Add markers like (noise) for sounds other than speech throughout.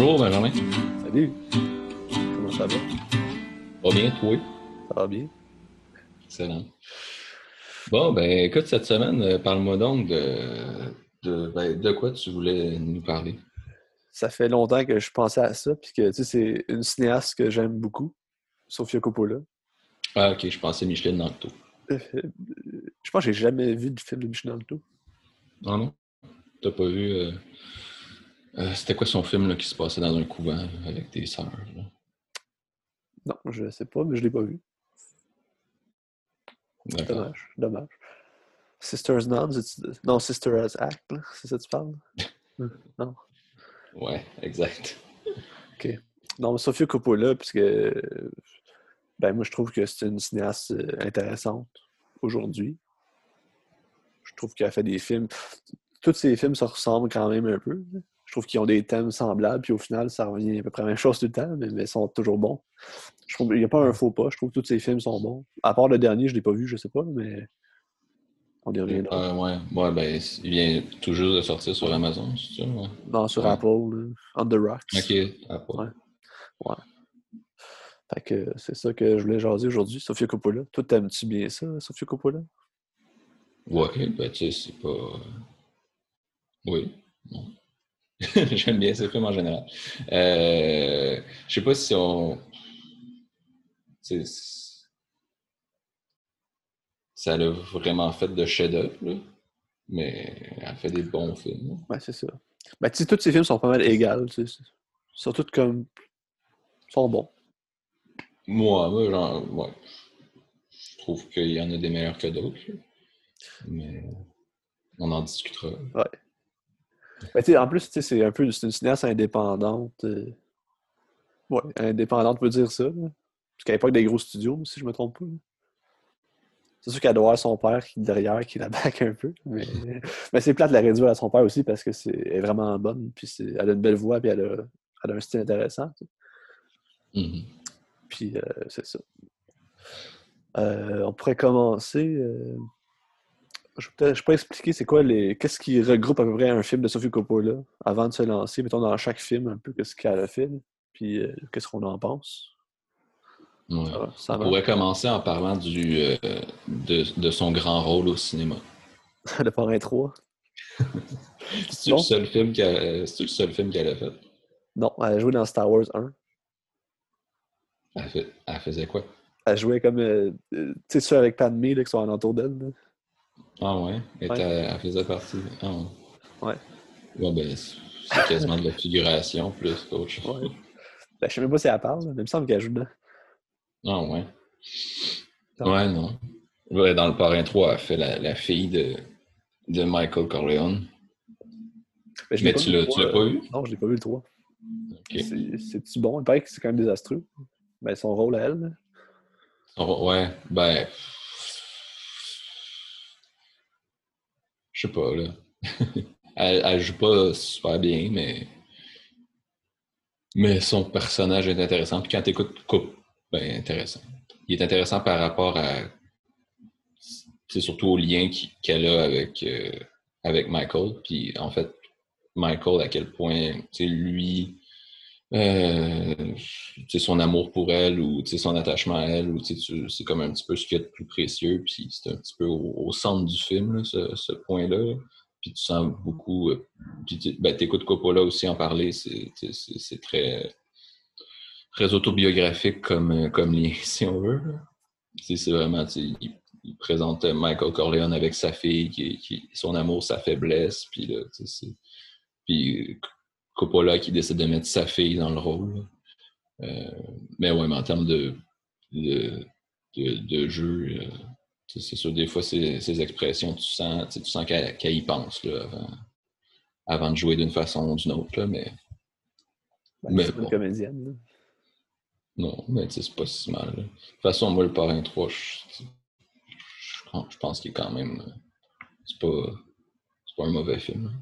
Bonjour Benjamin. Salut. Comment ça va? Va bien, toi? Ça va bien? Excellent. Bon, ben écoute, cette semaine, euh, parle-moi donc de, de, ben, de quoi tu voulais nous parler? Ça fait longtemps que je pensais à ça, puis que tu sais, c'est une cinéaste que j'aime beaucoup, Sofia Coppola. Ah, ok, je pensais Micheline Danto. Euh, je pense que j'ai jamais vu de film de Michel Danto. Ah non? T'as pas vu. euh, euh, C'était quoi son film là, qui se passait dans un couvent là, avec des sœurs? là? Non, je sais pas, mais je l'ai pas vu. Dommage, dommage. Sisters Nuns, non, Sisters Act, c'est ça que tu parles? (laughs) non. Ouais, exact. Non, mais Sofia Coppola, puisque ben moi je trouve que c'est une cinéaste euh, intéressante aujourd'hui. Je trouve qu'elle fait des films. Tous ses films se ressemblent quand même un peu. Je trouve qu'ils ont des thèmes semblables, puis au final, ça revient à peu près à la même chose tout le temps, mais, mais ils sont toujours bons. Je trouve qu'il n'y a pas un faux pas. Je trouve que tous ses films sont bons. À part le dernier, je ne l'ai pas vu, je sais pas, mais on y reviendra. Euh, ouais, ouais, ben il vient tout juste de sortir sur Amazon, c'est ça? Ouais. Non, sur ouais. Apple, là, On the Rocks. Ok, pas. Ouais. Fait que c'est ça que je voulais jaser aujourd'hui, Sofia Coppola. Toi, t'aimes-tu bien ça, Sofia Coppola? Ouais, ben tu sais, c'est pas. euh, Oui, non. (laughs) J'aime bien ces films en général. Euh, je sais pas si on. Ça l'a vraiment fait de chef-d'œuvre, là, mais elle fait des bons films. Ouais, c'est ça. Ben, tu sais, tous ces films sont pas mal sont tous comme. Ils sont bons. Moi, moi, genre, ouais. Je trouve qu'il y en a des meilleurs que d'autres, mais on en discutera. Ben, en plus, c'est un peu c'est une cinéaste indépendante. euh, Ouais, indépendante, peut dire ça. là. Parce qu'à l'époque des gros studios, si je me trompe pas. là. C'est sûr qu'elle doit avoir son père qui derrière, qui la (laughs) back un peu. Mais, mais c'est plate de la réduire à son père aussi parce que c'est elle est vraiment bonne. Puis c'est- elle a une belle voix, puis elle a, elle a un style intéressant. Mhm. Puis euh, c'est ça. Euh, on pourrait commencer. euh, Je ne peux pas expliquer c'est quoi les. Qu'est-ce qui regroupe à peu près un film de Sophie Coppola avant de se lancer, mettons dans chaque film un peu qu'est-ce qu'elle a fait, puis euh, qu'est-ce qu'on en pense. Ouais. Ça va, ça On pourrait commencer en parlant du, euh, de, de son grand rôle au cinéma. (laughs) Le parrain 3. (laughs) C'est Non. le seul film qu'elle a fait? Non, elle a joué dans Star Wars 1. Elle, fait- elle faisait quoi? Elle jouait comme. euh, euh, tu sais, ceux avec Padmé là, qui sont alentour d'elle. Ah ouais? Elle, Ouais. était- elle faisait partie. Ah ouais. Ouais. Ouais, ben, c'est quasiment de la figuration plus qu'autre chose. Ouais. Ben, je sais même pas si elle parle, mais il me semble qu'elle joue dedans. Ah ouais. Ouais, non. Ouais, dans le Parrain 3, elle fait la, la fille de, de Michael Corleone. Ben, je Mais pas tu l'as pas euh, vu? Non, je l'ai pas vu le 3. Ok. C'est- C'est-tu bon? Il paraît que c'est quand même désastreux. Ben, son rôle à elle. ouais, ben. Je sais pas, là. (laughs) elle, joue pas super bien, mais. Mais son personnage est intéressant. Puis quand t'écoutes Coupe, ben, intéressant. Il est intéressant par rapport à. C'est surtout au lien qu'elle a avec, euh, avec Michael. Puis en fait, Michael, à quel point, tu sais, lui, euh, son amour pour elle ou son attachement à elle, ou c'est comme un petit peu ce qu'il y a de plus précieux, puis c'est un petit peu au, centre du film, là, ce, ce point-là. là. Puis tu sens beaucoup. euh, puis ben, écoutes Coppola aussi en parler, c'est c'est- très, très autobiographique comme, euh, comme lien, (laughs) si on veut. C'est vraiment, il, il présente Michael Corleone avec sa fille, qui, qui son amour, sa faiblesse, puis là, c'est- puis Coppola qui décide de mettre sa fille dans le rôle. Euh, mais ouais, mais en termes de, de, de, de jeu, euh, c'est sûr, des fois, ces, expressions, tu sens, tu sens qu'elle y pense là, avant, avant de jouer d'une façon ou d'une autre. Là, mais Ben, Mais c'est bon. une comédienne. là. non, mais c'est pas si mal. là. De toute façon, moi, le parrain 3, je, je, je pense qu'il est quand même. euh, C'est pas, c'est pas un mauvais film.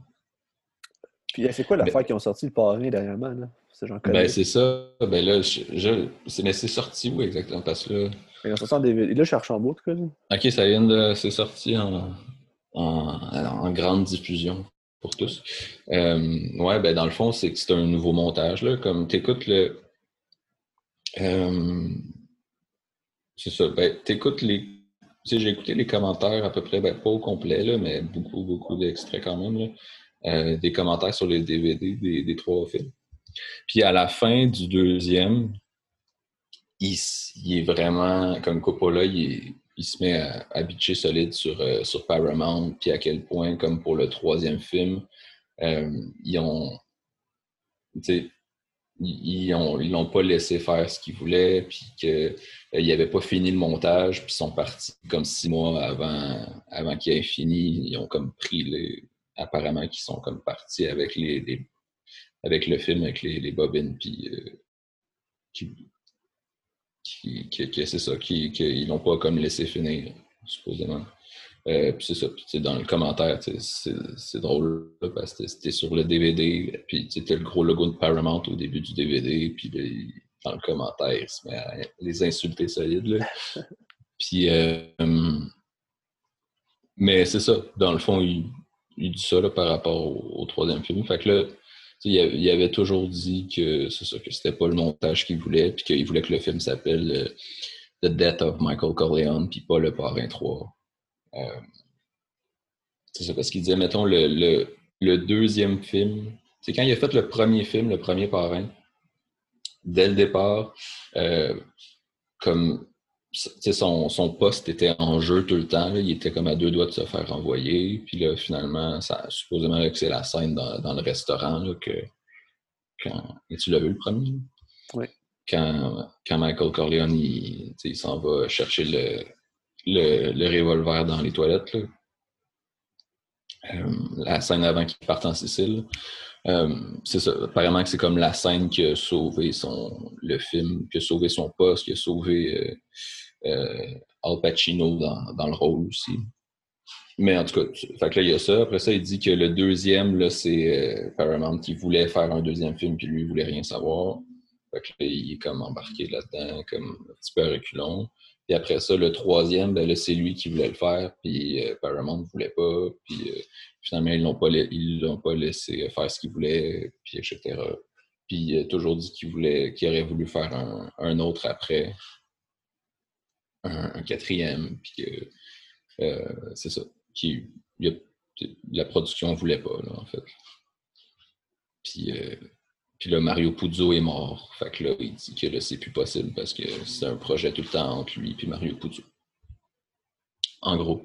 Puis c'est quoi l'affaire qui ont sorti le parrain dernièrement? Là? Ben, c'est ça. Ben là, je, mais c'est sorti où exactement? Parce que là. Là, je Archambault, en tout cas. là. ok, ça vient de. C'est sorti en, en, en grande diffusion. pour tous. Euh, ouais, ben dans le fond, c'est que c'est un nouveau montage. Là. Comme tu écoutes le. Euh, c'est ça. Ben, tu écoutes les. Tu sais, j'ai écouté les commentaires à peu près, ben, pas au complet, là, mais beaucoup, beaucoup d'extraits quand même. Là. Euh, des commentaires sur les DVD des, trois films. Puis à la fin du deuxième, il, est vraiment, comme Coppola, il se met à, à bitcher solide sur, euh, sur Paramount, puis à quel point, comme pour le troisième film, euh, ils ont. Ils, ils ont, ils l'ont pas laissé faire ce qu'ils voulaient, puis qu'ils n'avaient pas fini le montage, puis ils sont partis comme six mois avant, avant qu'il ait fini. Ils ont comme pris les. Apparemment qu'ils sont comme partis avec les, avec le film, avec les, les bobines, puis qui, qui, c'est ça, qu'ils qui, l'ont pas comme laissé finir, supposément. Euh, puis c'est ça, puis dans le commentaire, c'est drôle parce que c'était sur le DVD, puis c'était le gros logo de Paramount au début du DVD, puis dans le commentaire, il se met à les insulter solides. Là. (laughs) puis, euh, mais c'est ça, dans le fond, il, il dit ça là, par rapport au, au, troisième film. Fait que là, il avait toujours dit que c'est ça, que c'était pas le montage qu'il voulait, puis qu'il voulait que le film s'appelle euh, The Death of Michael Corleone, puis pas Le Parrain 3. Euh, c'est ça, parce qu'il disait, mettons, le, le, deuxième film, c'est quand il a fait le premier film, le premier Parrain, dès le départ, euh, comme son, son, poste était en jeu tout le temps. Il était comme à deux doigts de se faire renvoyer. Puis là, finalement, ça, supposément que c'est la scène dans, le restaurant là, que quand. Et tu l'as vu le premier? Oui. Quand, quand Michael Corleone il, s'en va chercher le, le, le, revolver dans les toilettes. Là. Euh, la scène avant qu'il parte en Sicile. Euh, c'est ça. Apparemment que c'est comme la scène qui a sauvé son le film, qui a sauvé son poste, qui a sauvé euh, Al Pacino dans, le rôle aussi. Mais en tout cas, fait là, il y a ça. Après ça, il dit que le deuxième, c'est euh, Paramount qui voulait faire un deuxième film, puis lui, il voulait rien savoir. Fait il est comme embarqué là-dedans, comme un petit peu à reculons. Puis après ça, le troisième, ben c'est lui qui voulait le faire, puis euh, Paramount ne voulait pas. Puis finalement, ils l'ont pas, l'ont pas laissé faire ce qu'il voulait, puis etc. Puis il a toujours dit qu'il voulait, qu'il aurait voulu faire un autre après un, quatrième, puis que euh, c'est ça. Qui, la production ne voulait pas, là, en fait. Puis, euh, puis là, Mario Puzo est mort. Fait que là, il dit que là, c'est plus possible parce que c'est un projet tout le temps entre lui et Mario Puzo. En gros.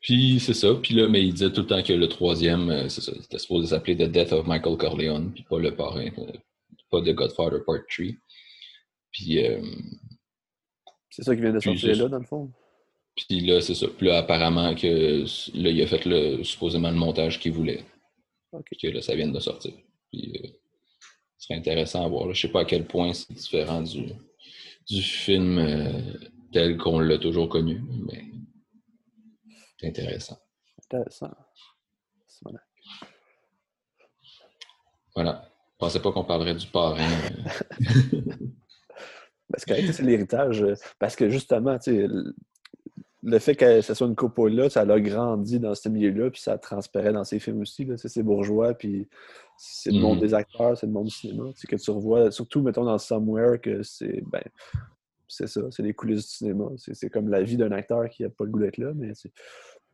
Puis c'est ça. Puis là, mais il disait tout le temps que le troisième, euh, c'est ça, c'était supposé s'appeler The Death of Michael Corleone, puis pas le parrain, pas The Godfather Part 3. Puis c'est ça qui vient de sortir là, dans le fond. Puis là, c'est ça. Puis là, apparemment, que là, il a fait le, supposément le montage qu'il voulait. Okay. Que là, ça vient de sortir. Puis, euh, ce serait intéressant à voir. Je ne sais pas à quel point c'est différent du, du film euh, tel qu'on l'a toujours connu, mais c'est intéressant. Intéressant. Voilà. Je pensais pas qu'on parlerait du parrain. (laughs) Euh. Parce que c'est l'héritage. Euh, parce que justement, le fait que ce soit une Coppola, ça l'a grandi dans ce milieu-là, puis ça transparaît dans ses films aussi. C'est bourgeois, puis c'est le monde mm-hmm. des acteurs, c'est le monde du cinéma. C'est que tu revois, surtout, mettons, dans Somewhere, que c'est ben, c'est ça, c'est les coulisses du cinéma. C'est comme la vie d'un acteur qui n'a pas le goût d'être là, mais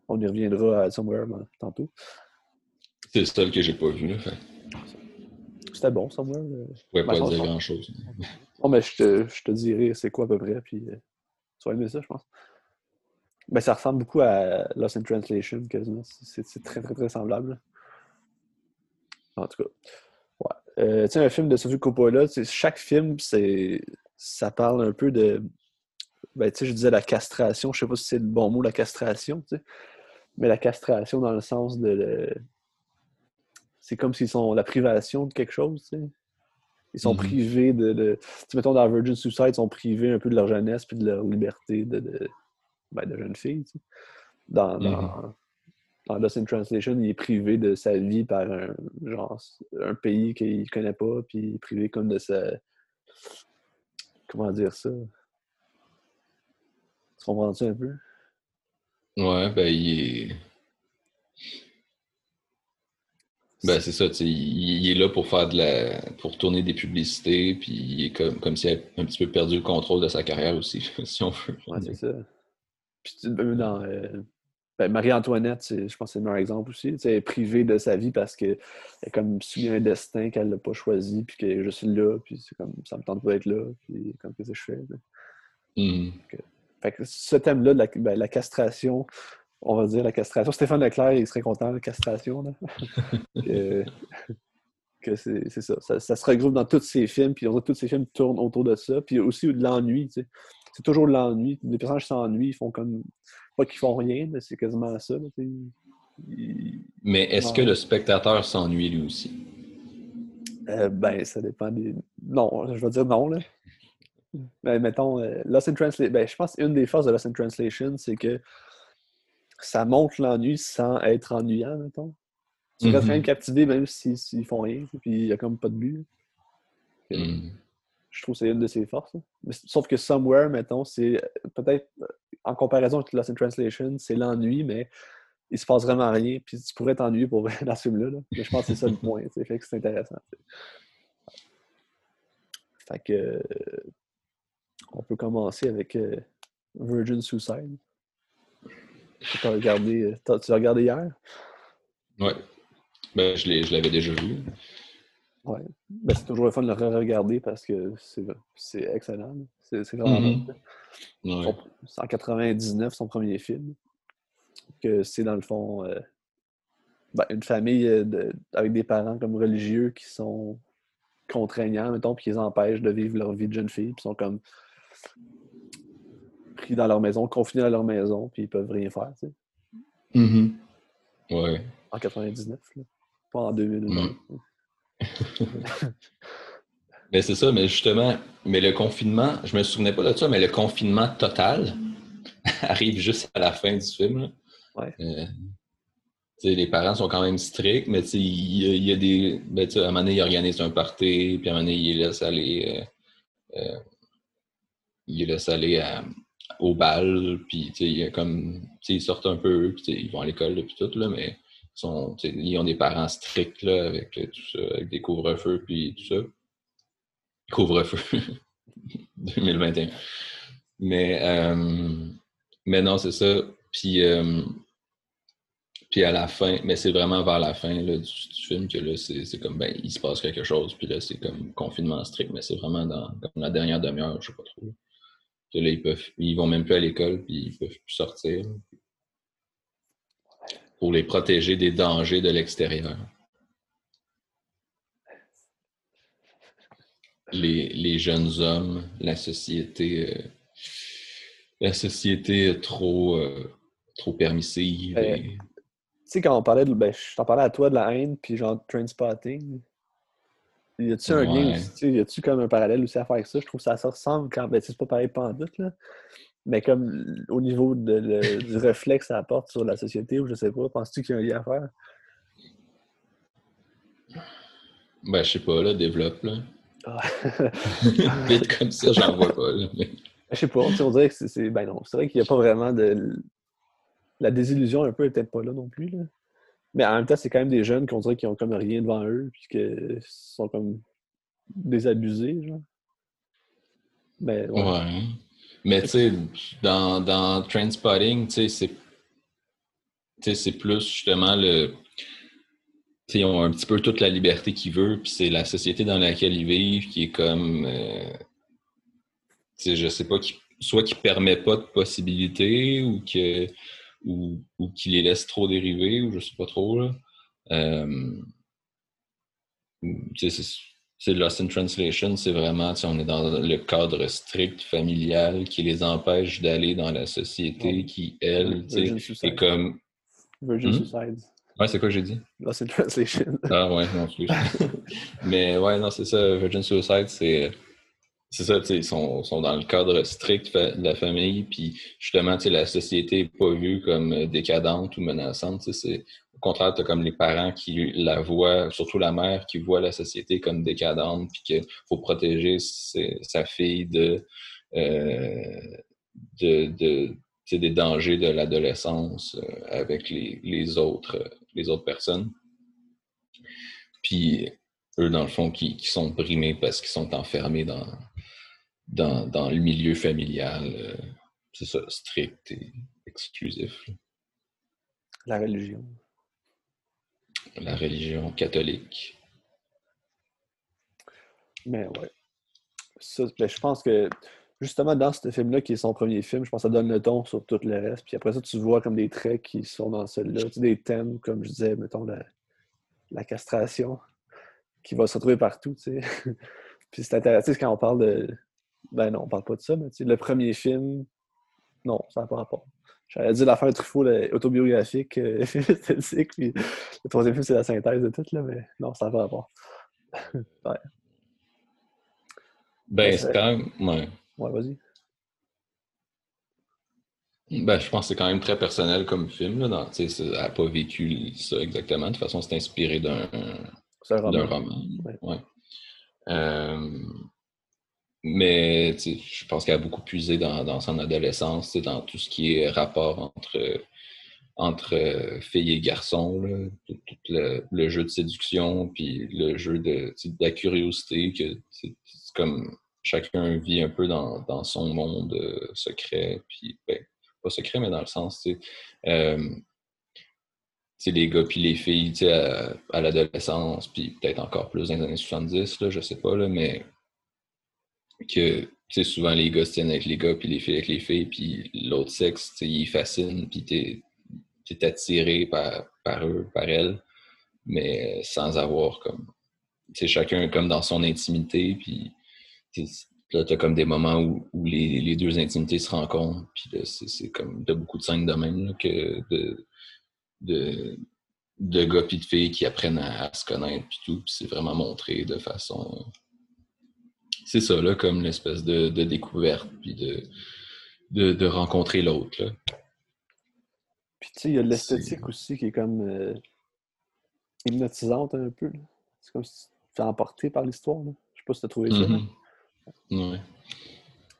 on y reviendra à Somewhere ben, tantôt. C'est le seul que j'ai pas vu. C'était bon, Somewhere. Je ne pas dire grand-chose. Non, mais je te, je te dirai c'est quoi à peu près, puis euh, tu vas aimer ça, je pense. Ben, ça ressemble beaucoup à Lost in Translation, quasiment. C'est très, très, très semblable. En tout cas. Ouais. Euh, tu sais, un film de Sofia Coppola, chaque film, ça parle un peu de. Ben, tu sais, je disais la castration. Je sais pas si c'est le bon mot, la castration, tu sais. Mais la castration dans le sens de. C'est comme s'ils sont la privation de quelque chose, tu sais. Ils sont mm-hmm. privés de. de tu mettons, dans Virgin Suicide, ils sont privés un peu de leur jeunesse puis de leur liberté de, de, ben, de jeune fille. Tu sais. Dans, mm-hmm. dans, Lost in Translation, il est privé de sa vie par un, genre, un pays qu'il ne connaît pas, puis privé comme de sa. Comment dire ça? Tu comprends-tu un peu? Ouais, ben il est Ben, c'est ça, il, il, est là pour faire de la. pour tourner des publicités, puis il est comme, comme s'il avait un petit peu perdu le contrôle de sa carrière aussi, (laughs) si on veut. Ouais, c'est ça. Puis dans euh, ben, Marie-Antoinette, je pense que c'est le meilleur exemple aussi. Elle est privée de sa vie parce qu'elle est comme subi un destin qu'elle n'a pas choisi, puis que je suis là, puis c'est comme ça me tente pas d'être là, puis comme qu'est-ce que je fais. Mm. Fait que ce thème-là de la, ben, la, castration, on va dire la castration. Stéphane Leclerc, il serait content de la castration. Là. (laughs) que, c'est ça. ça. se regroupe dans tous ses films, puis tous ces films tournent autour de ça. Puis aussi de l'ennui. C'est toujours de l'ennui. Les personnages s'ennuient, ils font comme pas qu'ils font rien, mais c'est quasiment ça. Mais est-ce que le spectateur s'ennuie lui aussi? Euh, ben, ça dépend des. Non, je vais dire non. Là. Ben, mettons, euh, Lost in Translation. Ben, je pense qu'une des forces de Lost in Translation, c'est que ça montre l'ennui sans être ennuyant, mettons. Tu restes quand même captivé même s'ils si, font rien, puis il n'y a comme pas de but. Mm. Je trouve que c'est une de ses forces. sauf que Somewhere, mettons, c'est peut-être en comparaison avec Lost in Translation, c'est l'ennui, mais il se passe vraiment rien. Puis tu pourrais t'ennuyer pour (laughs) dans ce film-là. Mais je pense que c'est ça le point. Fait que c'est intéressant. Fait que euh, on peut commencer avec euh, Virgin Suicide. Tu as regardé, euh, tu as regardé hier? Ouais. Ben, je l'avais déjà vu. Ouais. Ben, c'est toujours le fun de le re-regarder parce que c'est excellent. C'est vraiment mm -hmm. C'est en 99, son premier film. Que c'est dans le fond euh, ben, une famille de, avec des parents comme religieux qui sont contraignants, mettons, puis qui les empêchent de vivre leur vie de jeune fille, puis sont comme pris dans leur maison, confinés dans leur maison, puis ils peuvent rien faire, tu sais. Mm Ouais. En 99, là. pas en 2020. mais (laughs) c'est ça, mais justement, mais le confinement, je me souvenais pas de ça, mais le confinement total (laughs) arrive juste à la fin du film. Ouais. Euh, les parents sont quand même stricts, mais il y, a des. Ben, à un moment donné, ils organisent un party, puis à un moment donné, ils laissent aller. Euh, euh, ils laissent aller au bal, puis il comme. ils sortent un peu, puis ils vont à l'école, puis tout, là, mais ils ont des parents stricts là, avec euh, tout ça, avec des couvre-feux puis tout ça. Couvre-feu 2021. (laughs) Mais, euh, mais non, c'est ça. Puis, euh, puis à la fin, mais c'est vraiment vers la fin du, film que là, c'est comme ben, il se passe quelque chose, puis là, c'est comme confinement strict, mais c'est vraiment dans, la dernière demi-heure, je sais pas trop. Là, ils peuvent. Ils vont même plus à l'école, puis ils peuvent plus sortir pour les protéger des dangers de l'extérieur. Les, jeunes hommes, la société, euh, la société trop, euh, trop permissive. Tu sais, quand on parlait de. Ben, je t'en parlais à toi de la haine, puis genre Trainspotting. Y a-tu un lien, y a-tu comme un parallèle aussi à faire avec ça? Je trouve que ça, ressemble quand. Ben, c'est pas pareil pas doute, là. Mais comme au niveau de, du reflet que ça apporte sur la société, ou je sais pas, penses-tu qu'il y a un lien à faire? Ben, je sais pas, là, développe, là. Ah. (laughs) Vite comme ça, j'en vois pas, là. Je sais pas, on dirait que c'est. Ben non, c'est vrai qu'il n'y a pas vraiment de. La désillusion un peu n'est peut-être pas là non plus, là. Mais en même temps, c'est quand même des jeunes qu'on dirait qu'ils ont comme rien devant eux, puis qu'ils sont comme désabusés, genre. Mais, ouais. Mais tu sais, dans, dans Transpotting, tu sais, c'est plus justement le. Tu sais, ils ont un petit peu toute la liberté qu'ils veulent, puis c'est la société dans laquelle ils vivent qui est comme. Euh, je sais pas, qui, soit qui permet pas de possibilités ou que ou, ou qui les laisse trop dériver, ou je sais pas trop. Là. Euh, c'est c'est Lost in Translation, c'est vraiment, on est dans le cadre strict familial qui les empêche d'aller dans la société qui, elle, est comme. Virgin hmm? Suicide. Ouais, c'est quoi que j'ai dit? Lost in Translation. ah ouais, non, (laughs) Mais ouais, non, c'est ça. Virgin Suicide, c'est. C'est ça, ils sont, dans le cadre strict de la famille, puis justement, la société n'est pas vue comme décadente ou menaçante. C'est contraire, tu as comme les parents qui la voient, surtout la mère, qui voit la société comme décadente, puis qu'il faut protéger sa fille de, euh, de, des dangers de l'adolescence euh, avec les, autres, les autres personnes. Puis eux, dans le fond, qui, sont brimés parce qu'ils sont enfermés dans, dans, le milieu familial. Euh, c'est ça, strict et exclusif. La religion. La religion catholique. Mais ouais. Ben, je pense que justement dans ce film-là, qui est son premier film, je pense que ça donne le ton sur tout le reste. Puis après ça, tu vois comme des traits qui sont dans celui-là. Tu sais, des thèmes, comme je disais, mettons, la, la castration, qui va se retrouver partout, tu sais. (laughs) Puis c'est intéressant quand on parle de. Ben non, on parle pas de ça, mais le premier film, non, ça n'a pas rapport. J'allais dire l'affaire Truffaut autobiographique, euh, (laughs) esthétique, puis le troisième film, c'est la synthèse de tout, là, mais non, ça n'a pas rapport. (laughs) ouais. Ben, c'est quand même. Ouais, ouais vas-y. Ben, je pense que c'est quand même très personnel comme film. Là, elle n'a pas vécu ça exactement. De toute façon, c'est inspiré d'un roman. roman. Ouais. Euh, mais je pense qu'elle a beaucoup puisé dans, dans son adolescence, dans tout ce qui est rapport entre, entre filles et garçons, tout, le, jeu de séduction, puis le jeu de, de la curiosité, que c'est comme chacun vit un peu dans, dans son monde euh, secret, puis ben, pas secret, mais dans le sens, euh, les gars puis les filles, à, à l'adolescence, puis peut-être encore plus dans les années 70, là, je sais pas, là, mais que, souvent les gars se tiennent avec les gars, puis les filles avec les filles, puis l'autre sexe, il fascine, puis t'es es attiré par, par eux, par elles, mais sans avoir comme, tu chacun comme dans son intimité, puis Là, tu as comme des moments où, les, deux intimités se rencontrent. Puis c'est comme de beaucoup de scènes de même que de, de, de, gars et de filles qui apprennent à, se connaître. Puis tout. Puis c'est vraiment montré de façon. C'est ça, là, comme l'espèce de, découverte. Puis de, de, rencontrer l'autre. Puis tu sais, il y a l'esthétique aussi qui est comme euh, hypnotisante un peu. C'est comme si tu te fais emporter par l'histoire. Je sais pas si tu as trouvé ça. Mm-hmm. Ouais.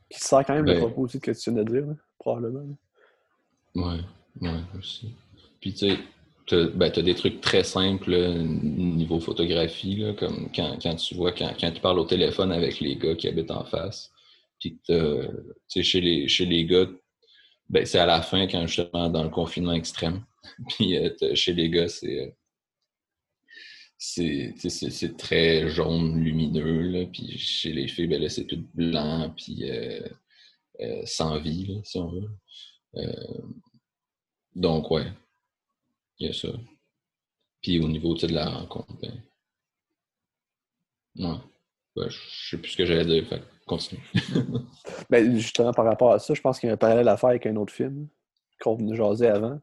Qui sert quand même le ben propos aussi que tu viens de dire, probablement. Ouais, ouais, aussi. Puis tu sais, tu ben, as des trucs très simples niveau photographie, là, comme quand, tu vois, quand, tu parles au téléphone avec les gars qui habitent en face, puis chez les, chez les gars, ben, c'est à la fin, quand justement dans le confinement extrême. (laughs) puis euh, chez les gars, c'est euh, c'est très jaune lumineux. Là, puis chez les filles, ben c'est tout blanc, puis euh, euh, sans vie, là, si on veut. Euh, donc, ouais, il y a ça. Puis au niveau de la rencontre, ben, ben, je sais plus ce que j'allais dire, fait continue. (laughs) ben, justement, par rapport à ça, je pense qu'il y a un parallèle à faire avec un autre film qu'on venait jaser avant.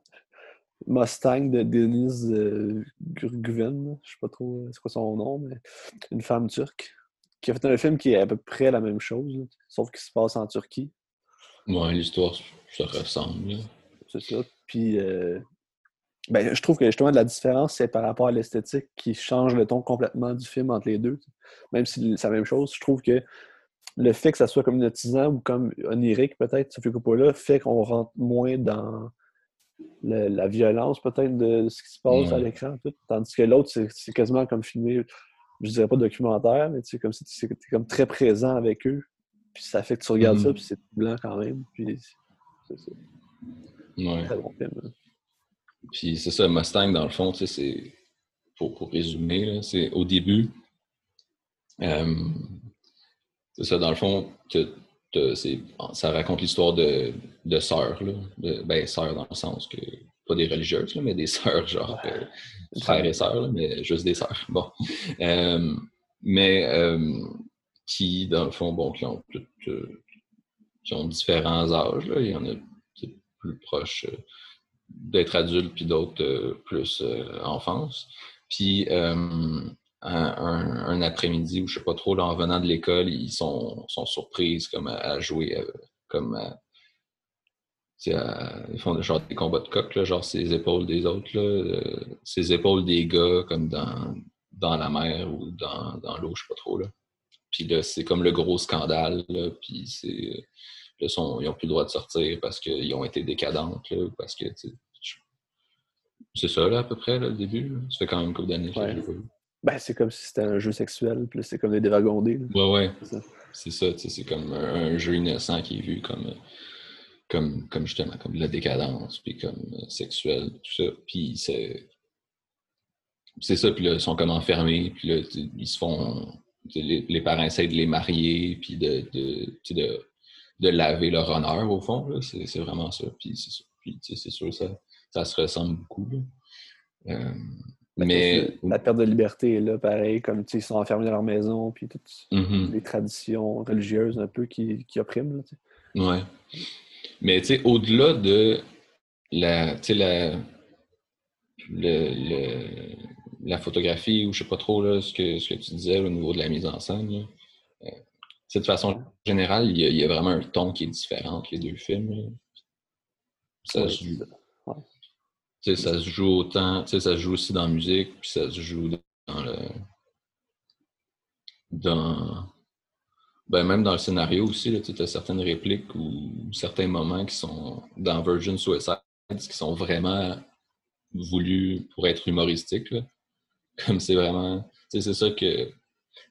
Mustang de Denise euh, Gurguven, je sais pas trop euh, c'est quoi son nom, mais une femme turque, qui a fait un film qui est à peu près la même chose, sauf qu'il se passe en Turquie. Ouais, l'histoire, ça ressemble. C'est ça. Puis, euh, ben, je trouve que justement, la différence, c'est par rapport à l'esthétique qui change le ton complètement du film entre les deux. Même si c'est la même chose, je trouve que le fait que ça soit comme hypnotisant ou comme onirique, peut-être, Sophie Coppola, fait qu'on rentre moins dans la violence peut-être de ce qui se passe à l'écran. Tandis que l'autre, c'est quasiment comme filmé, je dirais pas documentaire, mais comme si tu es comme très présent avec eux. Puis ça fait que tu regardes ça, mm. puis c'est blanc quand même. Puis c'est ça. Ouais. Très bon film. Hein. Puis c'est ça, Mustang, dans le fond, c'est pour, pour résumer, c'est au début, euh, c'est ça, dans le fond, ça raconte l'histoire de, de sœurs, là, de, ben, sœurs dans le sens que, pas des religieuses, là, mais des (laughs) sœurs, genre euh, frères et sœurs, mais juste des sœurs. Bon. Euh, mais euh, qui, dans le fond, bon, qui ont, qui ont différents âges. Là. Il y en a plus proches d'être adultes, puis d'autres plus enfance. Puis un, après-midi ou je sais pas trop, là, en venant de l'école, ils sont, sont comme à, jouer euh, comme ils font genre des combats de coq, là, genre ses épaules des autres, là, euh, ses épaules des gars comme dans, dans la mer ou dans, dans l'eau, je sais pas trop. Là. Puis là, c'est comme le gros scandale, puis c'est. Là, sont, ils n'ont plus le droit de sortir parce qu'ils ont été décadentes, là, parce que c'est ça, là, à peu près, là, le début. Ça fait quand même une couple d'années que je Ben, c'est comme si c'était un jeu sexuel, puis c'est comme des dévagondés. Ouais, ouais. C'est ça. C'est ça, tu sais, c'est comme un, un jeu innocent qui est vu comme, comme, comme justement, comme de la décadence, puis comme euh, sexuel, tout ça. Puis c'est. C'est ça, puis là, ils sont comme enfermés, puis là, ils se font. Les, les parents essayent de les marier, puis de, de laver leur honneur, au fond. C'est vraiment ça. Puis c'est sûr, ça, ça se ressemble beaucoup, là. Euh, mais. La perte de liberté est là, pareil, comme ils sont enfermés dans leur maison, puis toutes Mhm. les traditions religieuses un peu qui, qui oppriment. Là. Ouais. Mais au-delà de la, la, le- le- la photographie ou je sais pas trop là, ce, que, ce que tu disais au niveau de la mise en scène, là, euh, tu sais, de façon générale, il y, a, il y a vraiment un ton qui est différent entre les deux films. Ça, Ouais, se joue, ça. Ouais. se joue autant, ça se joue aussi dans la musique, puis ça se joue dans le. dans. Ben, même dans le scénario aussi, tu as certaines répliques ou certains moments qui sont dans Virgin Suicide qui sont vraiment voulus pour être humoristiques. là. Comme c'est vraiment. C'est ça que,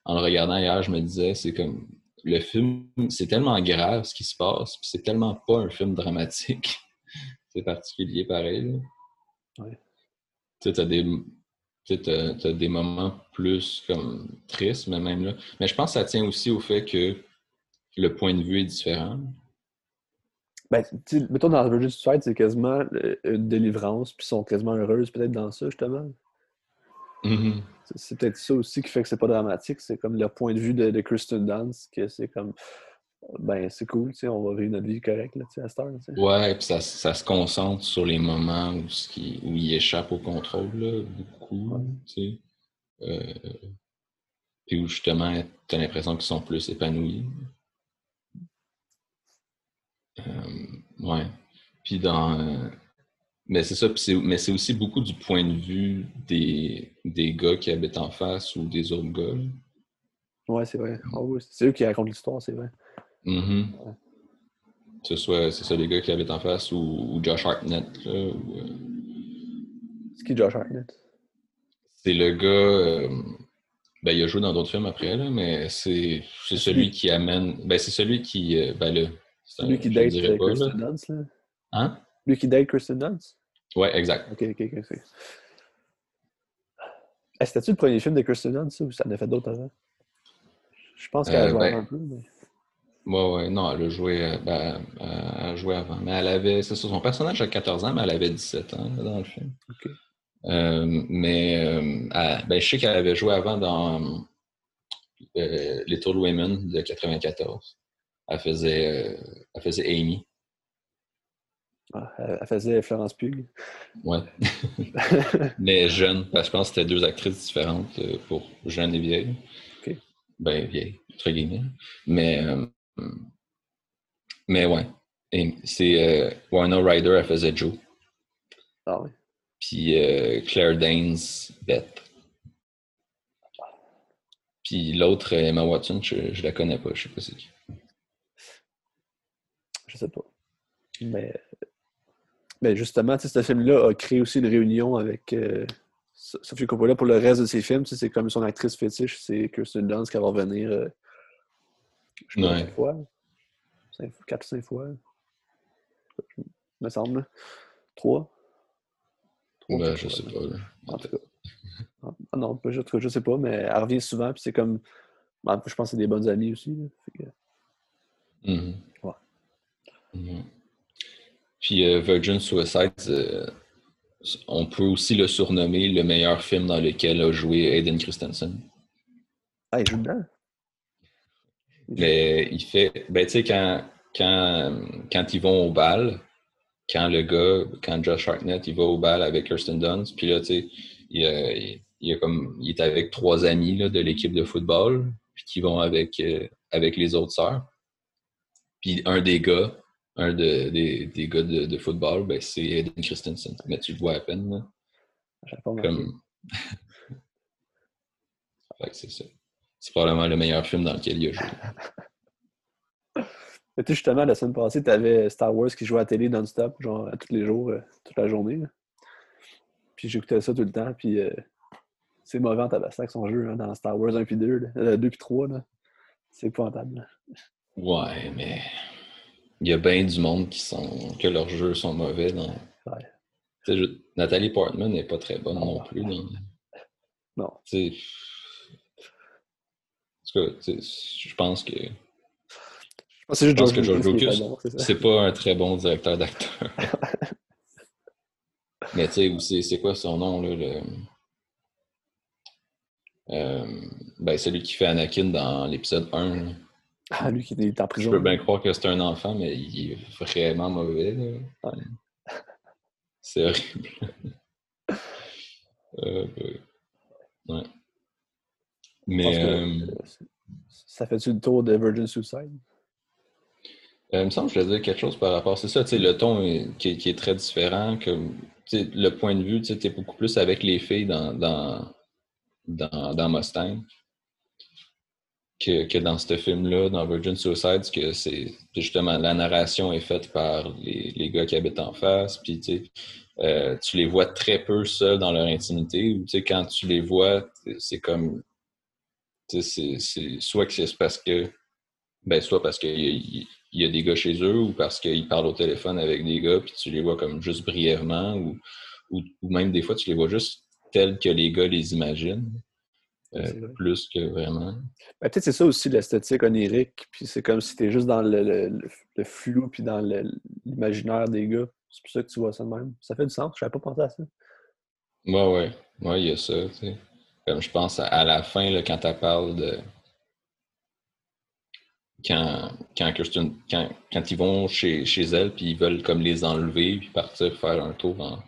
en le regardant hier, je me disais, c'est comme. Le film, c'est tellement grave ce qui se passe, puis c'est tellement pas un film dramatique. (laughs) c'est particulier pareil. Ouais. Tu sais, t'as des, t'as- t'as des moments plus comme tristes, mais même là. Mais je pense que ça tient aussi au fait que le point de vue est différent. Ben, mettons dans Virgin Suicide, c'est quasiment euh, une délivrance, puis ils sont quasiment heureuses peut-être dans ça, justement. Mhm. C'est- C'est peut-être ça aussi qui fait que c'est pas dramatique. C'est comme le point de vue de, de Kristen Dunst, que c'est comme, ben, c'est cool, tu sais, on va vivre notre vie correcte, là, tu à cette heure, tu. Ouais, puis ça, ça se concentre sur les moments où, ce qui, où il échappe au contrôle, là, beaucoup, Ouais. tu sais. Euh, puis où justement, t'as l'impression qu'ils sont plus épanouis. Euh, ouais. Puis dans. euh, mais c'est ça, mais c'est aussi beaucoup du point de vue des, des gars qui habitent en face ou des autres gars. Ouais, c'est vrai. Ah oui, c'est eux qui racontent l'histoire, c'est vrai. Mhm. Ouais. Que ce soit, c'est ça, les gars qui habitent en face ou, ou Josh Hartnett, là, ou, euh, C'est qui Josh Hartnett? C'est le gars. euh, ben, il a joué dans d'autres films après, là, mais c'est celui lui. qui amène. Ben, c'est celui qui. euh, ben, un- Lui qui date. Kristen Dunst, là? Hein? Lui qui date Kristen Dunst? Ouais, exact. Ok, ok, ok. Eh, C'était-tu le premier film de Kristen Dunst, ça, ou ça en a fait d'autres avant? Je pense qu'elle a Euh, joué ben, un peu, mais... Ouais, ouais, non, elle a joué, euh, ben, euh, elle a joué avant. Mais elle avait. C'est ça, son personnage a 14 ans, mais elle avait 17 ans là, dans le film. Euh, mais euh, elle- ben, je sais qu'elle avait joué avant dans Little Women de 94. Elle faisait, elle faisait Amy. Ah, elle, faisait Florence Pugh. Ouais. (laughs) Mais jeune, parce que je pense que c'était deux actrices différentes euh, pour jeune et vieille. Ok. Ben, vieille, entre guillemets. Mais, euh, mais ouais. C'est euh, Warner Ryder, elle faisait Joe. Ah oui. Puis euh, Claire Danes, Beth. Puis l'autre, Emma Watson, je, je la connais pas, je sais pas c'est qui. Je sais pas. Mais, mais justement, ce film-là a créé aussi une réunion avec euh, So- Sophie Coppola pour le reste de ses films. C'est comme son actrice fétiche, c'est Kirsten Dunst qui va revenir, euh, je sais Ouais. fois. Cinq, quatre, cinq fois. Il me semble. Trois. Trois, Ben, je fois, sais pas. là. En tout cas. Ah non, en tout cas, je sais pas, mais elle revient souvent, puis c'est comme. ben, je pense que c'est des bonnes amies aussi. là. Fait que- Mhm. Ouais. Mhm. Puis euh, Virgin Suicide, euh, on peut aussi le surnommer le meilleur film dans lequel a joué Hayden Christensen. Ah, il joue dedans? Il joue- Mais il fait. Ben, tu sais, quand, quand, quand ils vont au bal, quand le gars, quand Josh Hartnett, il va au bal avec Kirsten Dunst, puis là, tu sais, il, euh, il- il est comme, il est avec trois amis là, de l'équipe de football, puis qui vont avec, euh, avec les autres sœurs. Puis un des gars, un de- des, des gars de, de football, ben, c'est Hayden Christensen. Mais tu le vois à peine, là. Pas. Comme... (laughs) C'est ça. C'est probablement le meilleur film dans lequel il a joué. (laughs) Mais tu justement, la semaine passée, tu avais Star Wars qui jouait à la télé non-stop, genre à tous les jours, euh, toute la journée. là. Puis j'écoutais ça tout le temps, puis euh, C'est mauvais en tabac son jeu hein, dans Star Wars 1 puis 2, 2 puis 3. C'est épouvantable. Ouais, mais il y a bien du monde qui sont que leurs jeux sont mauvais. Dans... Ouais. Nathalie Portman n'est pas très bonne non, plus. Dans... Non. C'est... Je pense que. Je pense que George Lucas, c'est pas un très bon directeur d'acteur. (laughs) Mais tu sais, c'est quoi son nom, là? Le... Euh, ben, celui qui fait Anakin dans l'épisode 1. Ah, lui qui est en prison. Je peux bien croire que c'est un enfant, mais il est vraiment mauvais. C'est horrible. (laughs) euh, ouais. Mais. Euh, ça fait-tu le tour de Virgin Suicide? Euh, il me semble que je vais dire quelque chose par rapport. C'est ça, le ton qui, est très différent. Que, le point de vue, tu es beaucoup plus avec les filles dans, dans, dans, Mustang que, que, dans ce film-là, dans Virgin Suicide, que c'est justement la narration est faite par les, les gars qui habitent en face. Puis euh, tu les vois très peu seuls dans leur intimité. Ou quand tu les vois, c'est comme c'est soit que c'est parce que ben soit parce qu'il y, a des gars chez eux ou parce qu'ils parlent au téléphone avec des gars puis tu les vois comme juste brièvement ou, ou, même des fois tu les vois juste tels que les gars les imaginent. Euh, plus que vraiment. Ben, peut-être c'est ça aussi l'esthétique onirique, puis c'est comme si t'es juste dans le, le, flou puis dans l'imaginaire des gars. C'est pour ça que tu vois ça de même. Ça fait du sens, je n'avais pas pensé à ça. Ouais, ouais. Ouais, il y a ça, tu sais. Comme je pense à, la fin, là, quand tu parles de. Quand, quand, quand, ils vont chez, chez elle, puis ils veulent comme les enlever, puis partir faire un tour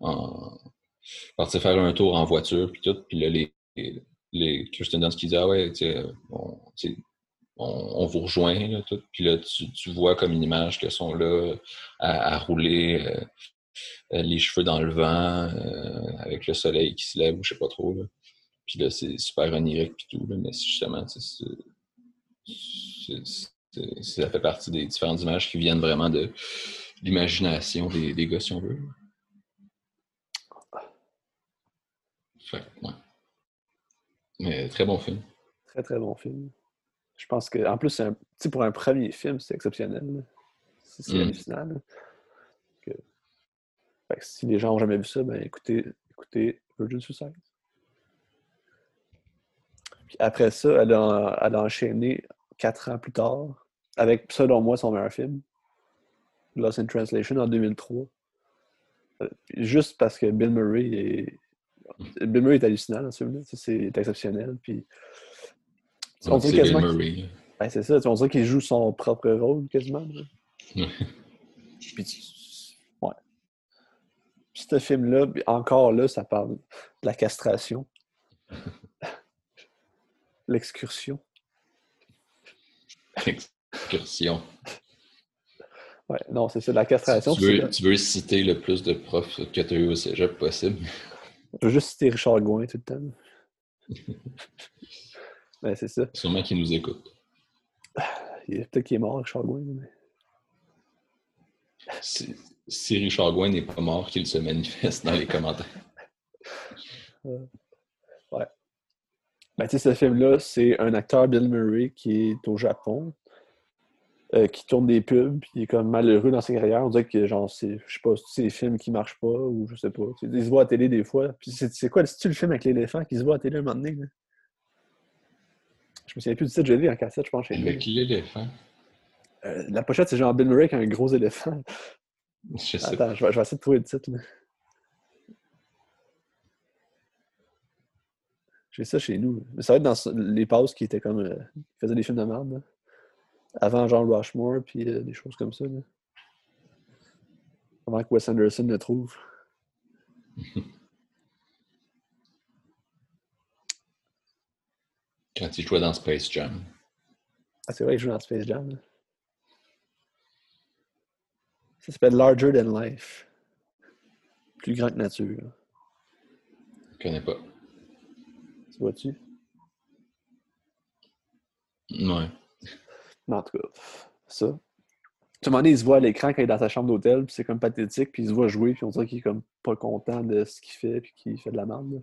en. partir faire un tour en voiture, puis tout. Puis là, les, les, Kirsten Dunst qui dit Ah ouais, on, on, vous rejoint. Puis là, tu, vois comme une image qu'ils sont là à, rouler. Euh, euh, les cheveux dans le vent, euh, avec le soleil qui se lève, ou je sais pas trop. Puis là, c'est super onirique puis tout, mais justement, ça fait partie des différentes images qui viennent vraiment de l'imagination des, des gars, si on veut. Fait, ouais. Mais très bon film. Très, très bon film. Je pense que, en plus, un, pour un premier film, c'est exceptionnel. C'est mm. hallucinant. Que... si les gens n'ont jamais vu ça, ben écoutez, écoutez Virgin Suicide après ça, elle a, enchaîné quatre ans plus tard avec, selon moi, son meilleur film, Lost in Translation, en 2003. Euh, juste parce que Bill Murray est. Bill Murray est hallucinant dans ce film-là. C'est exceptionnel. Puis, on dirait quasiment. Bill c'est ça. On dirait qu'il joue son propre rôle quasiment. Puis, ouais. ce film-là, encore là, ça parle de la castration. (laughs) L'excursion. Excursion. Ouais, non, c'est ça, la castration. tu, veux, citer le plus de profs que tu as eu au cégep possible? Je veux juste citer Richard Gouin tout le temps. (laughs) ouais, c'est ça. Sûrement qu'il nous écoute. Peut-être qu'il est mort, Richard Gouin. Mais... Si, si, Richard Gouin n'est pas mort, qu'il se manifeste dans les commentaires. (laughs) Ben, ce film-là, c'est un acteur, Bill Murray, qui est au Japon, euh, qui tourne des pubs, puis il est comme malheureux dans sa carrière. On dirait que, genre, c'est, je sais pas, c'est des films qui marchent pas, ou je sais pas. Il se voit à la télé des fois. Puis c'est, quoi, c'est-tu le film avec l'éléphant qui se voit à la télé un moment donné? Je me souviens plus du titre, je l'ai en cassette, je pense. Chez avec l'éléphant? Euh, la pochette, c'est genre Bill Murray avec un gros éléphant. (laughs) Je sais Attends, je vais, je vais, essayer de trouver le titre. J'ai ça chez nous. Mais ça va être dans les pauses qui étaient comme. Euh, qui faisaient des films de merde. Avant Jean Rushmore, puis euh, des choses comme ça. Là. Avant que Wes Anderson le trouve. (laughs) Quand il jouait dans Space Jam. Ah, c'est vrai, il joue dans Space Jam. Ça s'appelle Larger Than Life. Plus grand que nature. Je connais pas vois-tu? Ouais. Mais en tout cas, ça. Tout le monde, il se voit à l'écran quand il est dans sa chambre d'hôtel, puis c'est comme pathétique, puis il se voit jouer, puis on dirait qu'il est comme pas content de ce qu'il fait, puis qu'il fait de la merde.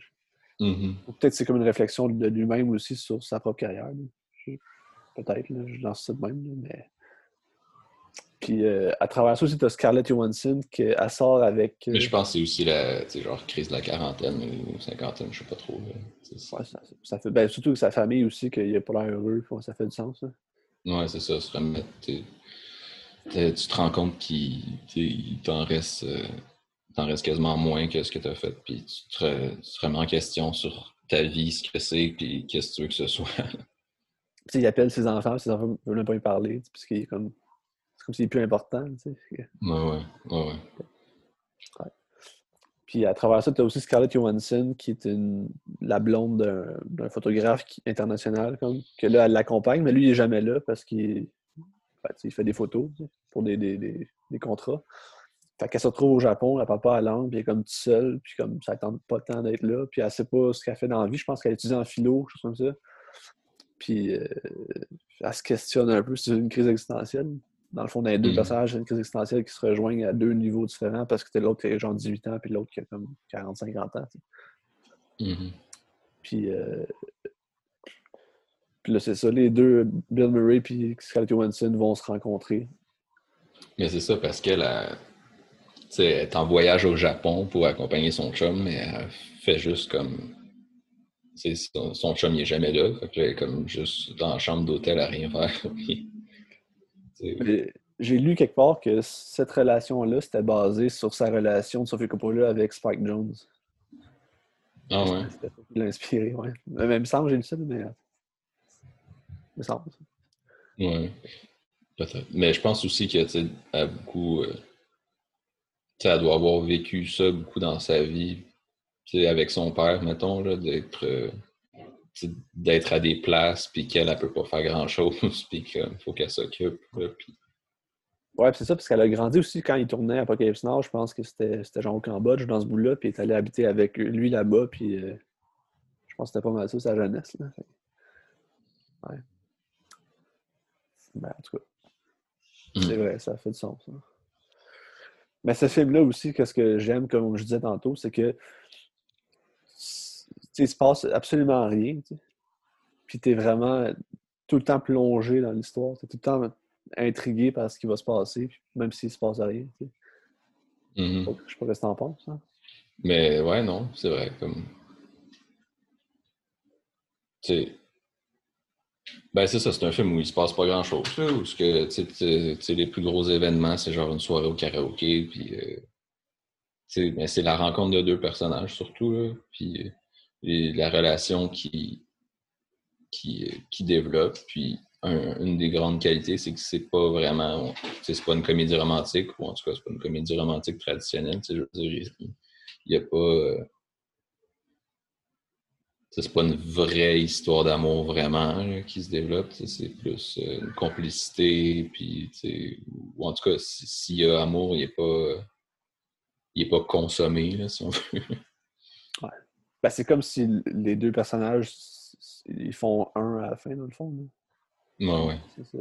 Mhm. Ou peut-être c'est comme une réflexion de lui-même aussi sur sa propre carrière. Peut-être, je lance ça de même, là, mais. Puis euh, à travers ça aussi, tu as Scarlett Johansson qui elle sort avec. euh, Mais je pense que c'est aussi la tu genre crise de la quarantaine ou cinquantaine, je sais pas trop. là. Ouais, ça, ça fait, ben, surtout que sa famille aussi, qu'il a pas l'air heureux, ça fait du sens. là. Ouais, c'est ça, se remettre. Tu te rends compte qu'il il t'en reste, euh, t'en reste quasiment moins que ce que tu as fait, puis tu te, tu te remets en question sur ta vie, ce que c'est, puis qu'est-ce que tu veux que ce soit. Tu sais, il appelle ses enfants, ses enfants ne veulent même pas lui parler, parce qu'il est comme. C'est comme s'il est plus important. tu sais. ouais, ouais, ouais, ouais. Puis à travers ça, tu as aussi Scarlett Johansson, qui est la blonde d'un- photographe international, comme, que là, elle l'accompagne, mais lui, il n'est jamais là parce qu'il ben, fait des photos pour des, contrats. Fait qu'elle se retrouve au Japon, elle parle pas la langue, puis elle est comme toute seule, puis comme ça ne tente pas tant d'être là, puis elle sait pas ce qu'elle fait dans la vie. Je pense qu'elle étudie en philo, quelque chose comme ça. Puis euh, elle se questionne un peu, c'est une crise existentielle. Dans le fond, dans les deux Mhm. personnages, c'est une crise existentielle qui se rejoignent à deux niveaux différents parce que l'autre qui a genre 18 ans, puis l'autre qui a comme 40-50 ans. Mhm. Puis, euh, puis là, c'est ça, les deux, Bill Murray et Scarlett Johansson vont se rencontrer. Mais c'est ça, parce qu'elle a- est en voyage au Japon pour accompagner son chum, mais elle fait juste comme. Son, son chum il est jamais là. Fait que là, elle est comme juste dans la chambre d'hôtel à rien faire. (laughs) J'ai lu quelque part que cette relation-là, c'était basé sur sa relation de Sophie Coppola avec Spike Jones. Ah ouais. C'était l'a inspiré, ouais. Mais il me semble que j'ai lu ça, mais. euh, Il me semble. Ouais. Peut-être. Mais je pense aussi que, tu sais, beaucoup. euh, tu sais, elle doit avoir vécu ça beaucoup dans sa vie. Tu sais, avec son père, mettons, là, d'être. euh, d'être à des places, puis qu'elle, elle peut pas faire grand-chose, (laughs) puis qu'il faut qu'elle s'occupe. là, puis- Ouais, c'est ça, parce qu'elle a grandi aussi quand il tournait Apocalypse Now. Je pense que c'était genre au Cambodge, dans ce bout-là, puis elle est allée habiter avec lui là-bas, puis euh, je pense que c'était pas mal ça, sa jeunesse. Là. Ouais. Ben, en tout cas, c'est Mm. vrai, ça fait du sens. hein. Mais ce film-là aussi, qu'est-ce que j'aime, comme je disais tantôt, c'est que sais, il se passe absolument rien. tu sais. Puis tu es vraiment tout le temps plongé dans l'histoire. Tu es tout le temps intrigué par ce qui va se passer, même s'il se passe rien. tu sais. Mhm. Je sais pas ce que t'en penses. Hein? Mais ouais, non, c'est vrai. Comme... Tu. Ben, c'est ça, c'est un film où il se passe pas grand-chose. là, Où ce que, tu sais, tu sais, les plus gros événements, c'est genre une soirée au karaoké, puis. euh, c'est la rencontre de deux personnages, surtout, là, puis euh, la relation qui, qui, qui développe. Puis, un- une des grandes qualités, c'est que c'est pas vraiment. C'est pas une comédie romantique, ou en tout cas, c'est pas une comédie romantique traditionnelle. Je veux dire, il n'y a pas. euh, c'est pas une vraie histoire d'amour vraiment qui se développe. C'est plus euh, une complicité, puis, ou en tout cas, si- s'il y a amour, il n'est pas, pas consommé, si on veut. Ben, c'est comme si les deux personnages ils font un à la fin, dans le fond. là. Ouais, ouais. C'est ça.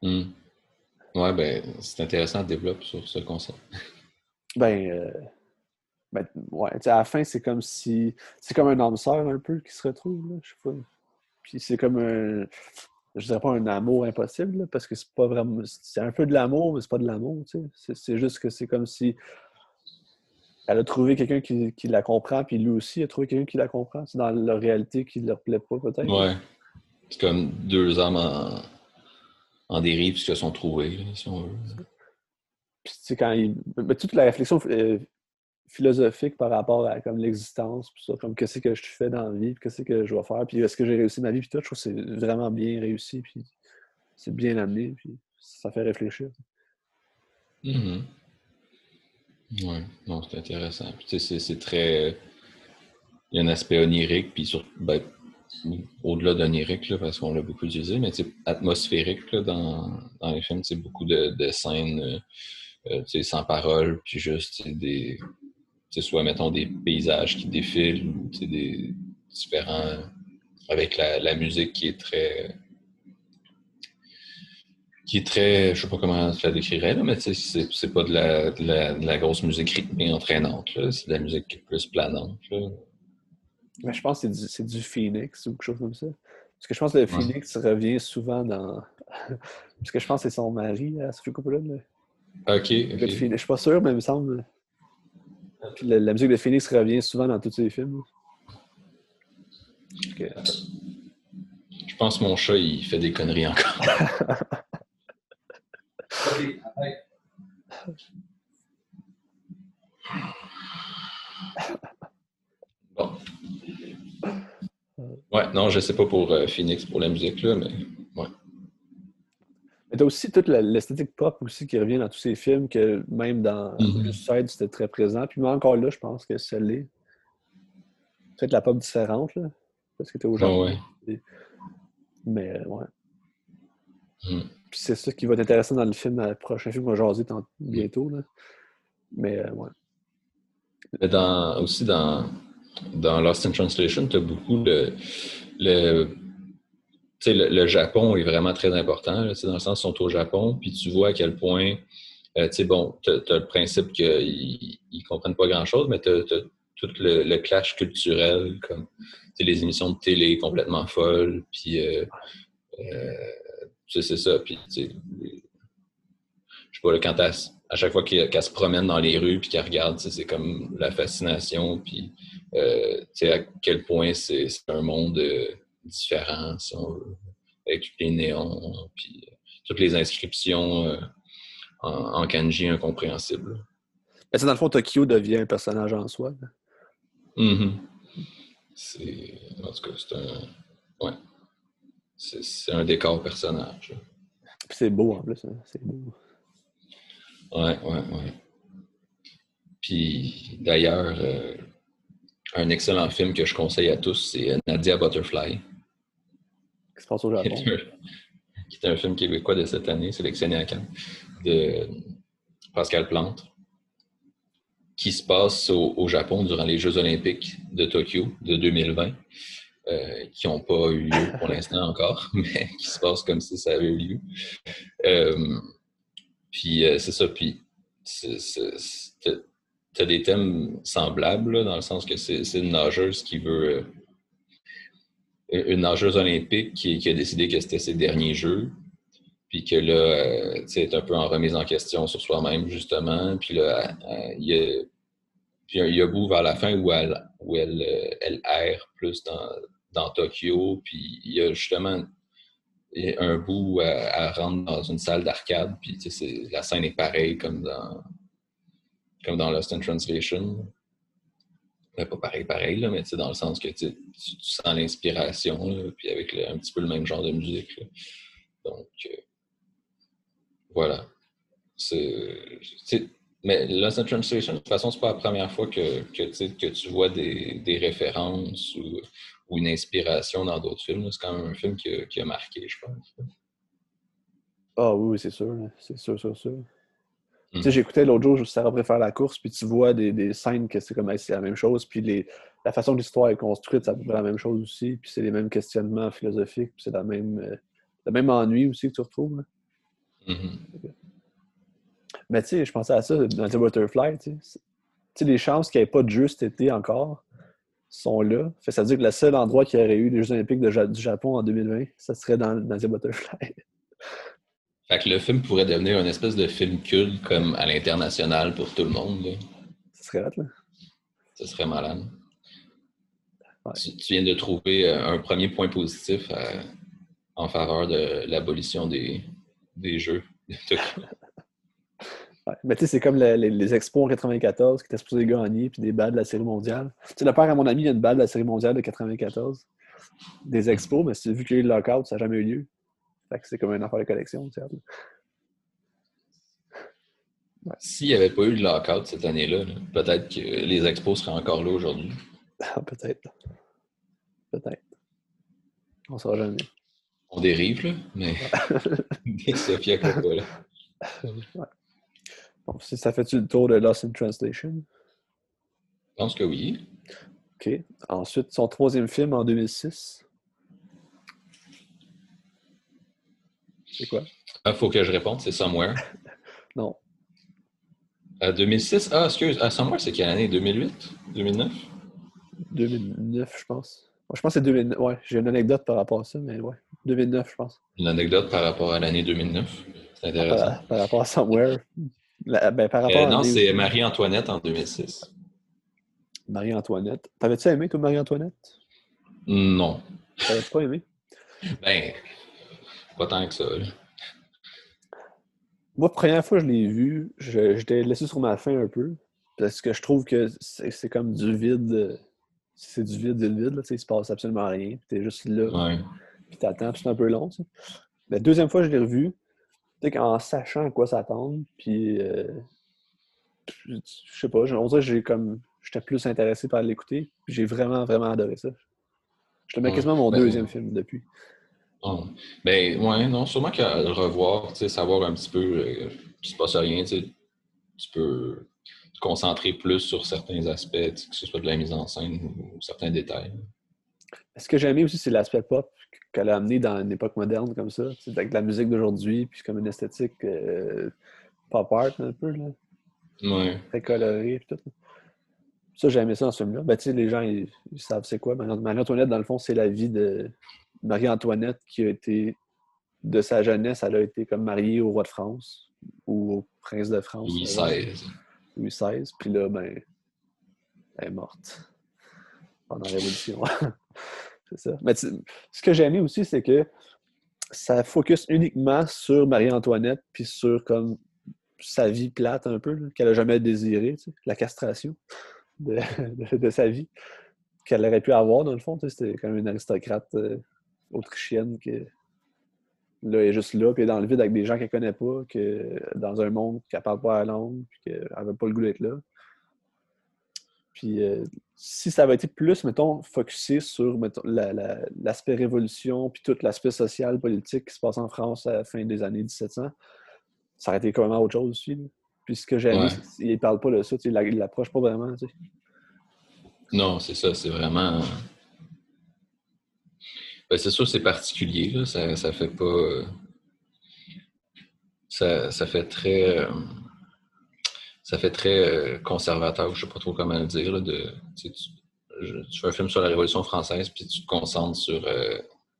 Hmm. Ouais, ben, c'est intéressant de développer sur ce concept. (laughs) Ben, euh, ben ouais, à la fin, c'est comme si. C'est comme un âme sœur un peu qui se retrouve, là, je sais pas. Puis c'est comme un. Je dirais pas un amour impossible, là, parce que c'est pas vraiment. C'est un peu de l'amour, mais c'est pas de l'amour, tu sais. C'est- C'est juste que c'est comme si. Elle a trouvé quelqu'un qui, qui la comprend, puis lui aussi a trouvé quelqu'un qui la comprend. C'est dans leur réalité qui leur plaît pas, peut-être. Ouais. C'est comme deux hommes en, en dérive se sont trouvés, là, si on veut. Puis, tu sais, quand il... mais toute la réflexion euh, philosophique par rapport à comme l'existence, puis ça, comme qu'est-ce que je fais dans la vie, puis qu'est-ce que je vais faire, puis est-ce que j'ai réussi ma vie, puis tout, je trouve que c'est vraiment bien réussi, puis c'est bien amené, puis ça fait réfléchir. Mhm. Ouais, non, c'est intéressant. C'est, très. Il y a un aspect onirique, puis sur... ben, au-delà d'onirique, parce qu'on l'a beaucoup utilisé, mais atmosphérique là, dans, dans les films, c'est beaucoup de, de scènes euh, euh, sans parole, puis juste des. soit, mettons, des paysages qui défilent, ou des différents. avec la, la musique qui est très qui est très, je sais pas comment je la décrirais, là, mais tu sais, c'est, pas de la, de, la, de la grosse musique rythmée entraînante, c'est de la musique qui est plus planante. Là. Mais je pense que c'est du, Phoenix ou quelque chose comme ça. Parce que je pense que le Phoenix revient souvent dans. (laughs) Parce que je pense que c'est son mari, à Sophie Coppola. là. Ok. Le ok. Phoenix- Je suis pas sûr, mais il me semble. Puis La, la musique de Phoenix revient souvent dans tous ses films. Ok. Je pense que mon chat, il fait des conneries encore. (laughs) Bon. Ouais, non, je sais pas pour euh, Phoenix, pour la musique, là, mais ouais. Mais t'as aussi toute l'esthétique pop aussi qui revient dans tous ces films, que même dans Mhm. Suicide, c'était très présent. Puis même encore là, je pense que ça l'est. Peut-être la pop différente, là. Parce que t'es Japon. ouais. Mais euh, ouais. Mhm. C'est ça qui va être intéressant dans le film, le prochain film qu'on va jaser bientôt. Là. Mais euh, ouais. Dans, aussi dans, dans Lost in Translation, tu as beaucoup le. le le, le Japon est vraiment très important, dans le sens ils sont au Japon, puis tu vois à quel point, euh, tu sais, bon, as, le principe qu'ils ne comprennent pas grand-chose, mais tu as, tout le, clash culturel, comme les émissions de télé complètement folles, puis euh, c'est ça, puis je sais pas, là, quand elle, à chaque fois qu'elle se promène dans les rues puis qu'elle regarde, c'est comme la fascination, puis euh, à quel point c'est un monde euh, différent, si on veut, avec tous les néons, puis euh, toutes les inscriptions en, en kanji incompréhensibles. Mais dans le fond, Tokyo devient un personnage en soi. Mhm. C'est. En tout cas, c'est un. Ouais. C'est un décor personnage. c'est beau en plus. hein. C'est beau. Ouais, ouais, ouais. Puis d'ailleurs, euh, un excellent film que je conseille à tous, c'est euh, Nadia Butterfly, qui se passe au qui Japon. est, un, qui est un film québécois de cette année, sélectionné à Cannes, de Pascal Plante, qui se passe au, au Japon durant les Jeux olympiques de Tokyo de 2020, euh, qui n'ont pas eu lieu pour l'instant encore, (laughs) mais qui se passe comme si ça avait eu lieu. Euh, puis euh, c'est ça, puis c'est- t'as des thèmes semblables, dans le sens que c'est une nageuse qui veut... une nageuse olympique qui, a décidé que c'était ses derniers jeux, puis que là, tu est un peu en remise en question sur soi-même, justement, puis là, il y a... A bout vers la fin où elle, où elle, elle erre plus dans, dans Tokyo, puis il y a justement un bout où elle, elle rentre dans une salle d'arcade, puis la scène est pareille comme dans, comme dans Lost in Translation. Mais pas pareil, pareil, là, mais dans le sens que tu, sens l'inspiration, puis avec un petit peu le même genre de musique. Donc, euh, voilà. C'est, mais Lost in Translation, de toute façon, c'est pas la première fois que, que, que tu vois des, des références ou, ou une inspiration dans d'autres films. C'est quand même un film qui a, qui a marqué, je pense. Ah oui, oui, c'est sûr. C'est sûr, sûr, sûr. Tu sais, j'écoutais l'autre jour, juste après faire la course, puis tu vois des, des scènes que c'est comme c'est la même chose, puis les, la façon dont l'histoire est construite, c'est à peu près la même chose aussi, puis c'est les mêmes questionnements philosophiques, puis c'est la même, euh, le même ennui aussi que tu retrouves. là. Mhm. Mais tu sais, je pensais à ça dans The Butterfly, tu sais. C'est- Tu sais, les chances qu'il n'y ait pas de jeu cet été encore sont là. Fait, ça veut dire que le seul endroit qui aurait eu les Jeux Olympiques de du Japon en 2020, ça serait dans, dans The Butterfly. (laughs) Fait que le film pourrait devenir une espèce de film culte comme à l'international pour tout le monde. là. ça serait hot, là. Ce serait malade. Ouais. Tu, tu viens de trouver euh, un premier point positif à- en faveur de l'abolition des, des jeux. de Tokyo. (laughs) Ouais. Mais tu sais, c'est comme le- les, les expos en 94 qui étaient supposés gagner, puis des balles de la série mondiale. Tu sais, le père à mon ami, il y a une balle de la série mondiale de 94. Des expos, mais vu qu'il y a eu le lockout, ça n'a jamais eu lieu. Fait que c'est comme une affaire de collection, tu sais. S'il n'y avait pas eu le lockout cette année-là, là, peut-être que les expos seraient encore là aujourd'hui. Ah, Peut-être. Peut-être. On ne saura jamais. On dérive, là, mais Sofia Coppola. Ouais. (laughs) Bon, ça fait-tu le tour de Lost in Translation? Je pense que oui. OK. Ensuite, son troisième film en 2006. C'est quoi? Il faut que je réponde, c'est Somewhere. (laughs) Non. Euh, 2006? Ah, excuse. Ah, Somewhere, c'est quelle année? 2008? 2009? 2009, je pense. Je pense que c'est 2009. Ouais, j'ai une anecdote par rapport à ça, mais ouais, 2009, je pense. Une anecdote par rapport à l'année 2009? C'est intéressant. Par, par, rapport à Somewhere. Ben, par rapport euh, non, c'est Marie-Antoinette en 2006. Marie-Antoinette. T'avais-tu aimé, toi, Marie-Antoinette? Non. T'avais pas aimé? Ben, pas tant que ça. Là. Moi, première fois que je l'ai vu, j'étais laissé sur ma faim un peu. Parce que je trouve que c'est comme du vide. C'est du vide, vide, vide. Là, il se passe absolument rien. T'es juste là. Ouais. Puis t'attends, c'est un peu long. La deuxième fois que je l'ai revu, en sachant à quoi s'attendre, puis euh, je sais pas, on dirait que j'ai comme j'étais plus intéressé par l'écouter. J'ai vraiment, vraiment adoré ça. Je le mets quasiment mon ben, deuxième film depuis. Oh. Ben, ouais, non, sûrement qu'à le revoir, savoir un petit peu euh, qu'il ne se passe rien, tu peux te concentrer plus sur certains aspects, que ce soit de la mise en scène ou certains détails. Ce que j'ai aimé aussi, c'est l'aspect pop qu'elle a amené dans une époque moderne comme ça, avec la musique d'aujourd'hui, puis comme une esthétique euh, pop art un peu, là. Ouais. Très coloré, puis tout. Ça, j'ai aimé ça dans ce film-là. Ben, les gens, ils, savent c'est quoi. Marie-Antoinette, dans le fond, c'est la vie de Marie-Antoinette qui a été, de sa jeunesse, elle a été comme mariée au roi de France ou au prince de France. Louis XVI. Louis XVI. Puis là, ben, elle est morte pendant la Révolution. C'est ça. Mais ce que j'ai aimé aussi, c'est que ça focus uniquement sur Marie-Antoinette puis sur comme sa vie plate un peu, qu'elle n'a jamais désirée, la castration de, sa vie qu'elle aurait pu avoir, dans le fond. C'était quand même une aristocrate euh, autrichienne qui là, est juste là, puis dans le vide avec des gens qu'elle connaît pas, que, dans un monde qu'elle parle pas la langue, puis qu'elle n'avait pas le goût d'être là. Puis euh, si ça avait été plus, mettons, focusé sur l'aspect révolution, puis tout l'aspect social, politique qui se passe en France à la fin des années 1700, ça aurait été complètement autre chose aussi. Puis ce que j'ai aimé, c'est qu'il parle pas de ça, il l'approche pas vraiment. Non, c'est ça, c'est vraiment. Ben, c'est sûr, c'est particulier, là. Ça, ça fait pas. Euh, ça, ça fait très. Euh, ça fait très euh, conservateur, je sais pas trop comment le dire. Là, de, tu, fais un film sur la Révolution française, puis tu te concentres sur,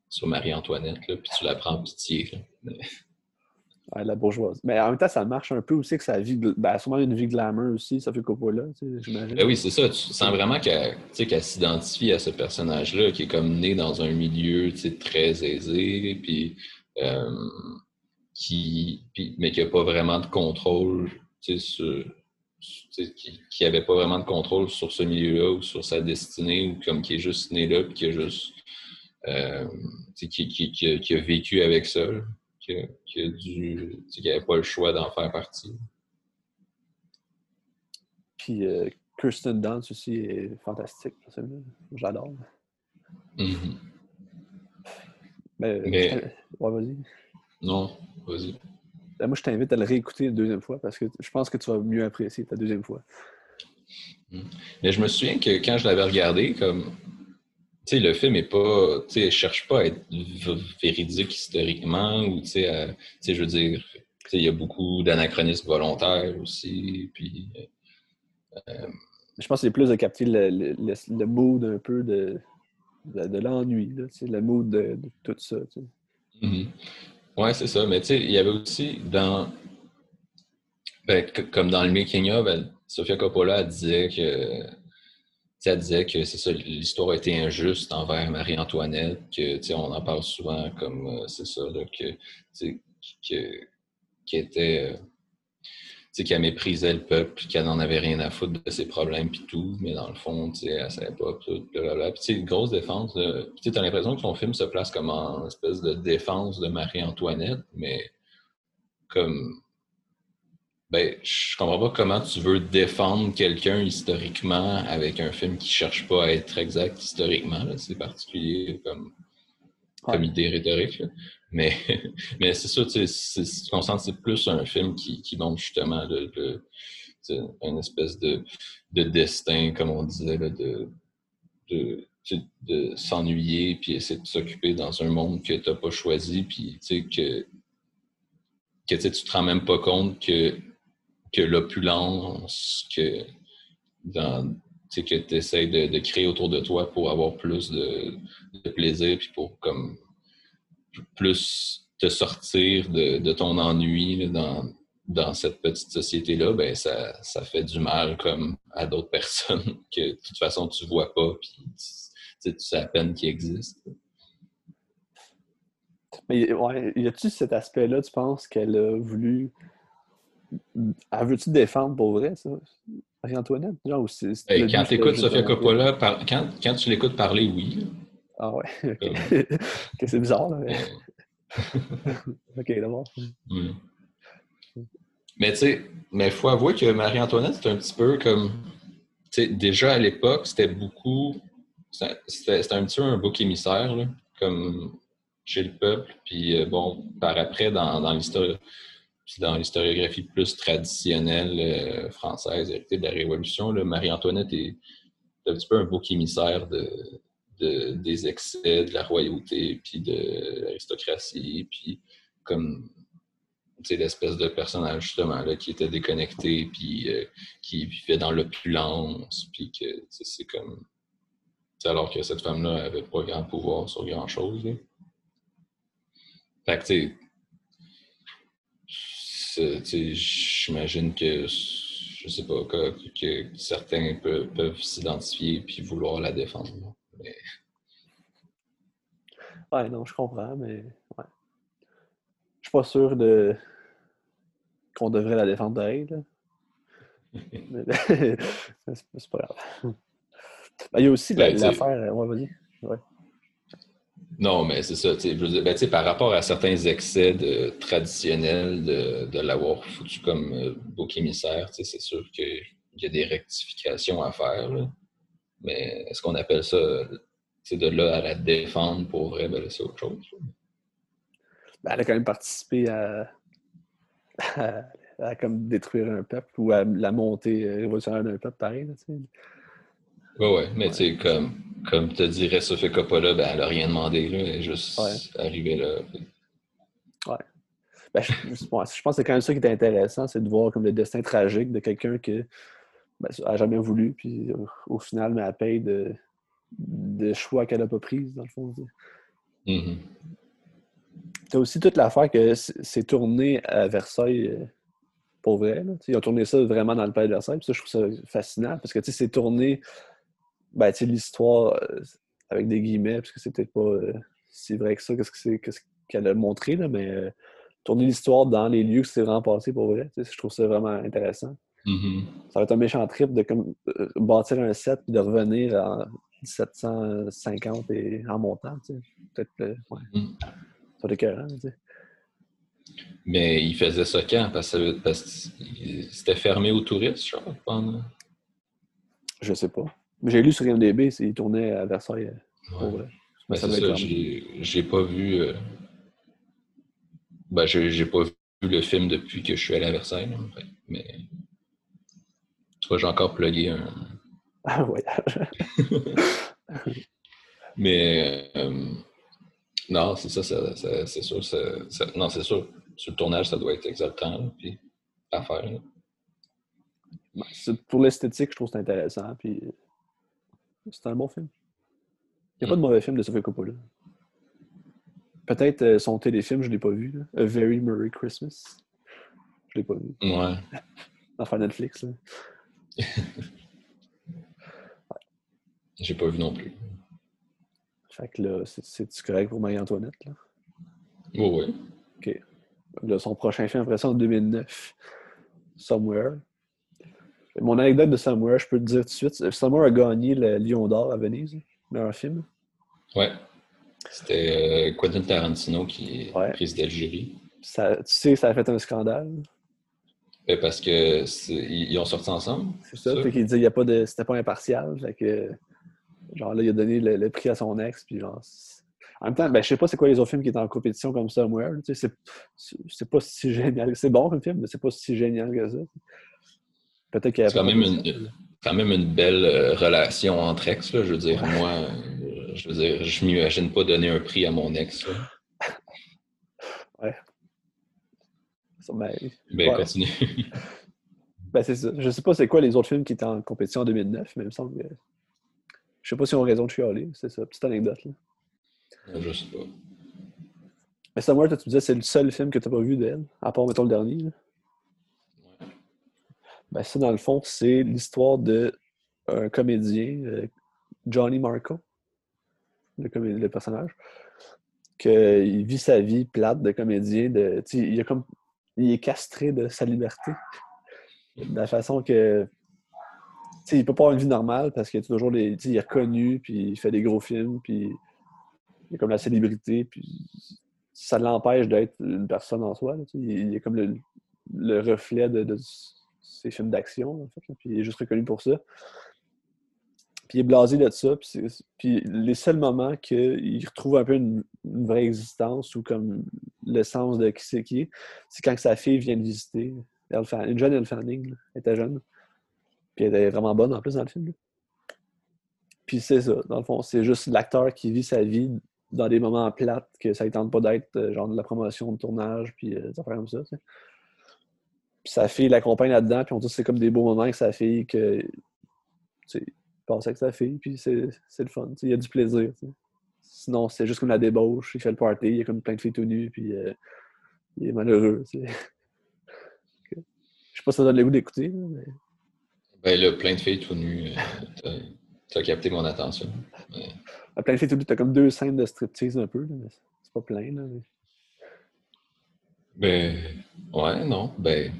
sur Marie-Antoinette, puis tu la prends en pitié. (laughs) la bourgeoise. Mais en même temps, ça marche un peu aussi que sa vie, ben, sûrement une vie glamour aussi, ça fait Coppola, j'imagine. Ben oui, c'est ça. Tu sens vraiment qu'elle s'identifie à ce personnage-là, qui est comme né dans un milieu très aisé, puis, euh, qui, mais qui n'a pas vraiment de contrôle qui n'avait pas vraiment de contrôle sur ce milieu-là ou sur sa destinée, ou comme qui est juste né là, puis qui a juste. Euh, qui, qui, qui, a, vécu avec ça qui n'avait pas le choix d'en faire partie. Puis euh, Kirsten Dunst aussi est fantastique, j'adore. Mm-hmm. Mais, Mais... Ouais, vas-y. Non, vas-y. Ben, moi, je t'invite à le réécouter une deuxième fois parce que je pense que tu vas mieux apprécier ta deuxième fois. Mm. Mais je me souviens que quand je l'avais regardé, comme sais, le film est pas, tu sais, cherche pas à être véridique historiquement ou, tu sais, je veux dire, il y a beaucoup d'anachronismes volontaires aussi, puis... Euh, je pense que c'est plus de capter le, le, le, mood un peu de, de, l'ennui, le mood de, tout ça. Tu sais. Mm-hmm. Oui, c'est ça. Mais tu sais, il y avait aussi dans. Ben, comme dans le making-of, Sofia Coppola disait que disait que c'est ça, l'histoire a été injuste envers Marie-Antoinette, que on en parle souvent comme euh, c'est ça, là, que, qui était euh, qu'elle méprisait le peuple, qu'elle n'en avait rien à foutre de ses problèmes puis tout, mais dans le fond, tu sais, elle savait pas tout, blablabla. Puis tu sais, une grosse défense, tu as l'impression que son film se place comme en espèce de défense de Marie-Antoinette, mais comme ben, je comprends pas comment tu veux défendre quelqu'un historiquement avec un film qui cherche pas à être exact historiquement. C'est particulier comme, comme idée rhétorique. Mais, (laughs) mais c'est ça, tu sais, c'est plus un film qui, qui montre justement une espèce de, de destin, comme on disait, de, de, de s'ennuyer puis essayer de s'occuper dans un monde que tu n'as pas choisi, puis que, que tu te rends même pas compte que que l'opulence, que dans, que tu essaies de, créer autour de toi pour avoir plus de, plaisir, puis pour comme plus te sortir de, ton ennui dans, dans cette petite société-là, ben ça, ça fait du mal comme à d'autres (laughs) personnes que de toute façon tu vois pas, puis tu sais à peine qu'ils existent. Mais ouais, y a-tu cet aspect-là, tu penses, qu'elle a voulu. Elle veut-tu défendre pour vrai, ça? Marie-Antoinette? Genre, quand tu écoutes Sofia Coppola, quand, quand, tu l'écoutes parler, oui. Ah ouais, (laughs) ok. (laughs) c'est bizarre, là. Mais... (laughs) ok, d'abord. Mais tu sais, mais il faut avouer que Marie-Antoinette, c'est un petit peu comme. Tu sais, déjà à l'époque, c'était beaucoup. C'était un petit peu un bouc émissaire, là, comme chez le peuple. Puis euh, bon, par après, dans, dans l'histoire dans l'historiographie plus traditionnelle euh, française héritée de la Révolution, Marie-Antoinette est un petit peu un bouc émissaire de, des excès de la royauté, puis de l'aristocratie, puis comme l'espèce de personnage justement là, qui était déconnecté, puis euh, qui vivait dans l'opulence, puis que c'est comme... Alors que cette femme-là avait pas grand pouvoir sur grand-chose. Fait que, j'imagine que, je sais pas, que, certains peuvent, s'identifier puis vouloir la défendre. Mais... Ouais, non, je comprends, mais ouais. Je suis pas sûr de qu'on devrait la défendre d'elle. (laughs) (laughs) c'est pas grave. Ben, il y a aussi ben, l'affaire. Ouais, vas-y. Ouais. Non, mais c'est ça. Ben, par rapport à certains excès de, traditionnels de, de l'avoir foutu comme euh, bouc émissaire, c'est sûr qu'il y a des rectifications à faire. Mais est-ce qu'on appelle ça de là à la défendre pour vrai? Ben, c'est autre chose. Ben, elle a quand même participé à, (laughs) à, comme détruire un peuple ou à la montée révolutionnaire d'un peuple, pareil. Oui, oui, mais tu sais, comme, comme te dirait Sophie Coppola, ben, elle n'a rien demandé, là, elle est juste arrivée là. Ouais. Ben, je, je, pense que c'est quand même ça qui est intéressant, c'est de voir comme le destin tragique de quelqu'un qui ben, a jamais voulu, puis au, final, mais elle paye de, de choix qu'elle n'a pas pris, dans le fond. Mm-hmm. Tu as aussi toute l'affaire que c'est tourné à Versailles euh, pour vrai. Là. Ils ont tourné ça vraiment dans le palais de Versailles. Puis ça, je trouve ça fascinant parce que c'est tourné ben, l'histoire euh, avec des guillemets, parce que c'est peut-être pas euh, si vrai que ça, qu'est-ce qu'elle a montré, là, mais euh, tourner l'histoire dans les lieux que c'est vraiment passé pour vrai, je trouve ça vraiment intéressant. Mm-hmm. Ça va être un méchant trip de comme, bâtir un set et de revenir en 1750 et en montant, peut-être, ouais. Mm. Ça va être Mais il faisait ça quand? Parce que, c'était fermé aux touristes, je crois, pendant... Je sais pas. J'ai lu sur IMDB, il tournait à Versailles. Ouais. Ben, c'est ça, j'ai pas vu. Euh... Ben, j'ai pas vu le film depuis que je suis allé à Versailles. Mais. Tu vois, j'ai encore plugué un. (laughs) Un voyage. (laughs) mais. Euh, non, c'est ça, c'est sûr. non, c'est sûr. Sur le tournage, ça doit être exaltant. puis, à faire. Ben, pour l'esthétique, je trouve que c'est intéressant. Puis c'est un bon film. Il n'y a pas de mauvais film de Sophie Coppola. Peut-être euh, son téléfilm, je ne l'ai pas vu. A Very Merry Christmas. Je ne l'ai pas vu. Ouais. (laughs) Enfin, Netflix. Là. J'ai pas vu non plus. Fait que là, c'est correct pour Marie-Antoinette, là? Oui, oui. OK. Là, son prochain film, après ça, en 2009, Somewhere. Mon anecdote de Somewhere, je peux te dire tout de suite. Somewhere a gagné le Lion d'Or à Venise, un film. Ouais. C'était euh, Quentin Tarantino qui ouais. présidait le jury. Ça, tu sais, ça a fait un scandale. Ben parce que ils ont sorti ensemble. C'est ça, puis qu'il disait qu'il pas de. C'était pas impartial. Fait que genre là, il a donné le, prix à son ex, puis genre. En même temps, ben, je sais pas c'est quoi les autres films qui étaient en compétition comme Somewhere. Tu sais, c'est pas si génial. C'est bon comme film, mais c'est pas si génial que ça. Peut-être qu'il y a. C'est quand même une, quand même une belle euh, relation entre ex. Là. Je veux dire, moi, euh, je veux dire, je m'imagine pas donner un prix à mon ex. ouais. Ben, continue. (laughs) Ben, c'est ça. Je sais pas c'est quoi les autres films qui étaient en compétition en 2009, mais il me semble que. Je sais pas si on a raison de chialer. C'est ça. Petite anecdote. Là. Je sais pas. Mais Samuel, toi, tu disais c'est le seul film que tu n'as pas vu d'elle, à part, mettons, le dernier. Là. Ben, ça, dans le fond, c'est l'histoire d'un comédien, euh, Johnny Marco, le, le personnage, qu'il vit sa vie plate de comédien. De, tu sais, il, a comme, il est castré de sa liberté. De la façon que. tu sais, il peut pas avoir une vie normale parce qu'il est toujours des. Il est reconnu, puis il fait des gros films, puis il est comme la célébrité, puis ça l'empêche d'être une personne en soi. il est comme le, le reflet de, de ses films d'action, en fait. Puis il est juste reconnu pour ça. Il est blasé de ça. Puis, les seuls moments qu'il retrouve un peu une, vraie existence ou comme le sens de qui c'est qui est, c'est quand sa fille vient de visiter. Elle une jeune Elle Fanning, là. elle était jeune. Puis elle était vraiment bonne en plus dans le film. Puis c'est ça, dans le fond, c'est juste l'acteur qui vit sa vie dans des moments plates que ça ne tente pas d'être euh, genre de la promotion de tournage, puis euh, des affaires comme ça. Puis sa fille l'accompagne là-dedans, puis on dit que c'est comme des beaux moments avec sa fille que passe avec sa fille, puis c'est c'est le fun. Il y a du plaisir. Sinon, c'est juste comme la débauche, il fait le party, il y a comme plein de filles tout nues, puis euh, il est malheureux. Je sais pas si ça donne le goût d'écouter, mais Ben là, plein de filles tout nues. euh, t'as- T'as capté mon attention. Mais- Ah, plein de filles tout nues, t'as comme deux scènes de striptease un peu, là, mais c'est pas plein. Là, mais- Ben, ouais, non. Ben,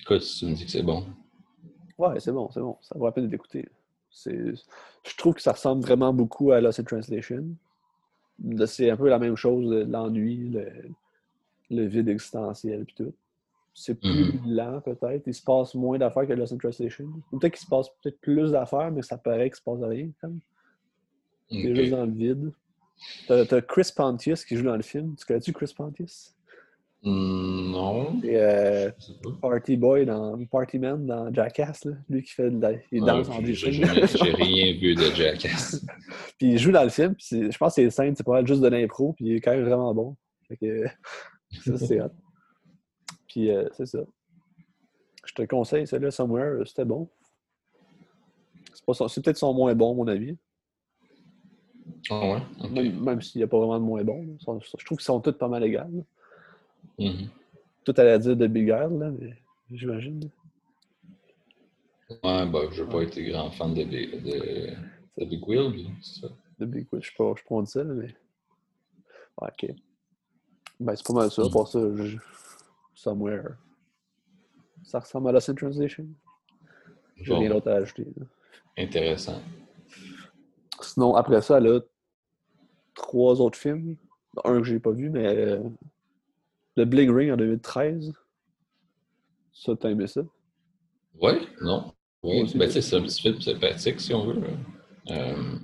écoute, si tu me dis que c'est bon. Ouais, c'est bon, c'est bon. Ça vaut la peine d'écouter. Je trouve que ça ressemble vraiment beaucoup à Lost in Translation. C'est un peu la même chose, l'ennui, le, le vide existentiel puis tout. C'est plus lent peut-être. Il se passe moins d'affaires que Lost in Translation. Peut-être qu'il se passe peut-être plus d'affaires, mais ça paraît qu'il se passe rien. Comme. C'est Ok. juste dans le vide. T'as, t'as Chris Pontius qui joue dans le film. Tu connais-tu Chris Pontius? Hmm, non. C'est euh. Party Boy dans Party Man dans Jackass. Là. Lui qui fait de la... il Ah, danse en j'ai- rien vu de Jackass. (laughs) Puis il joue dans le film, puis je pense que c'est scène, c'est pas mal juste de l'impro, puis il est quand même vraiment bon. Fait que (laughs) ça, c'est hot. Puis euh, c'est ça. Je te le conseille, celui-là, Somewhere, euh, c'était bon. C'est, peut-être son moins bon, à mon avis. Ah ouais? Même, même s'il n'y a pas vraiment de moins bon. là. Je trouve qu'ils sont tous pas mal égales. là. Mhm. Tout à la dire de Big Girl, là, mais j'imagine. là. Ouais, ben, j'ai pas été grand fan de, Big- de, de Big Wheel, c'est ça. De Big Wheel, je sais pas, je sais pas on dit ça, là, mais. Ok. Ben, c'est pas mal ça. Mm. Pour ça, je- Somewhere. Ça ressemble à Lost in Translation. J'ai Bon, rien d'autre à ajouter. là. intéressant. Sinon, après ça, elle a trois autres films. Un que j'ai pas vu, mais euh, le Bling Ring en 2013. Ça, t'as aimé ça? Ouais, non. Oui, ben, oui. c'est un petit film sympathique, si on veut. Euh,